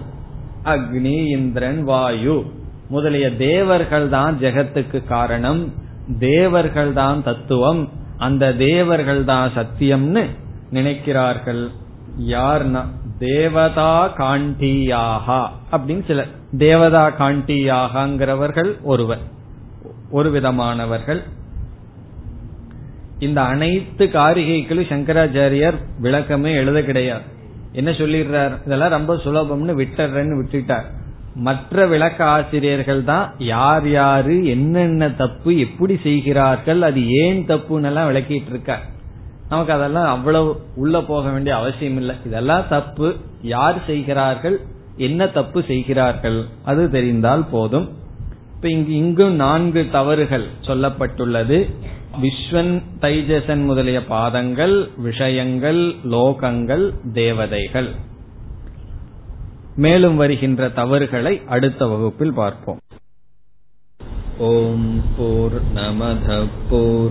அக்னி இந்திரன் வாயு. முதலிய தேவர்கள் தான் ஜெகத்துக்கு காரணம். தேவர்கள் தான் தத்துவம். அந்த தேவர்கள் தான் சத்தியம்னு நினைக்கிறார்கள். யார்னா? தேவதா காண்டியாகா அப்படின்னு சிலர். தேவதா காண்டியாகங்கிறவர்கள் ஒருவர் ஒரு விதமானவர்கள். இந்த அனைத்து காரிகைகளும் சங்கராச்சாரியார் விளக்கமே எழுத கிடையாது. என்ன சொல்லிடுறார்? இதெல்லாம் ரொம்ப சுலபம்னு விட்டுறேன்னு விட்டுட்டார். மற்ற விளக்க ஆசிரியர்கள் தான் யார் யாரு என்னென்ன தப்பு எப்படி செய்கிறார்கள் அது ஏன் தப்புன்னு எல்லாம் விளக்கிட்டு இருக்கார் நமக்கு அதெல்லாம் அவ்வளவு உள்ள போக வேண்டிய அவசியம் இல்லை இதெல்லாம் தப்பு. யார் செய்கிறார்கள் என்ன தப்பு செய்கிறார்கள்? அது தெரிந்தால் போதும். இப்ப இங்கு இங்கும் நான்கு தவறுகள் சொல்லப்பட்டுள்ளது. விஸ்வன் தைஜசன் முதலிய பாதங்கள் விஷயங்கள் லோகங்கள் தேவதைகள். மேலும் வருகின்ற தவறுகளை அடுத்த வகுப்பில் பார்ப்போம். ஓம் போர் நமத போர்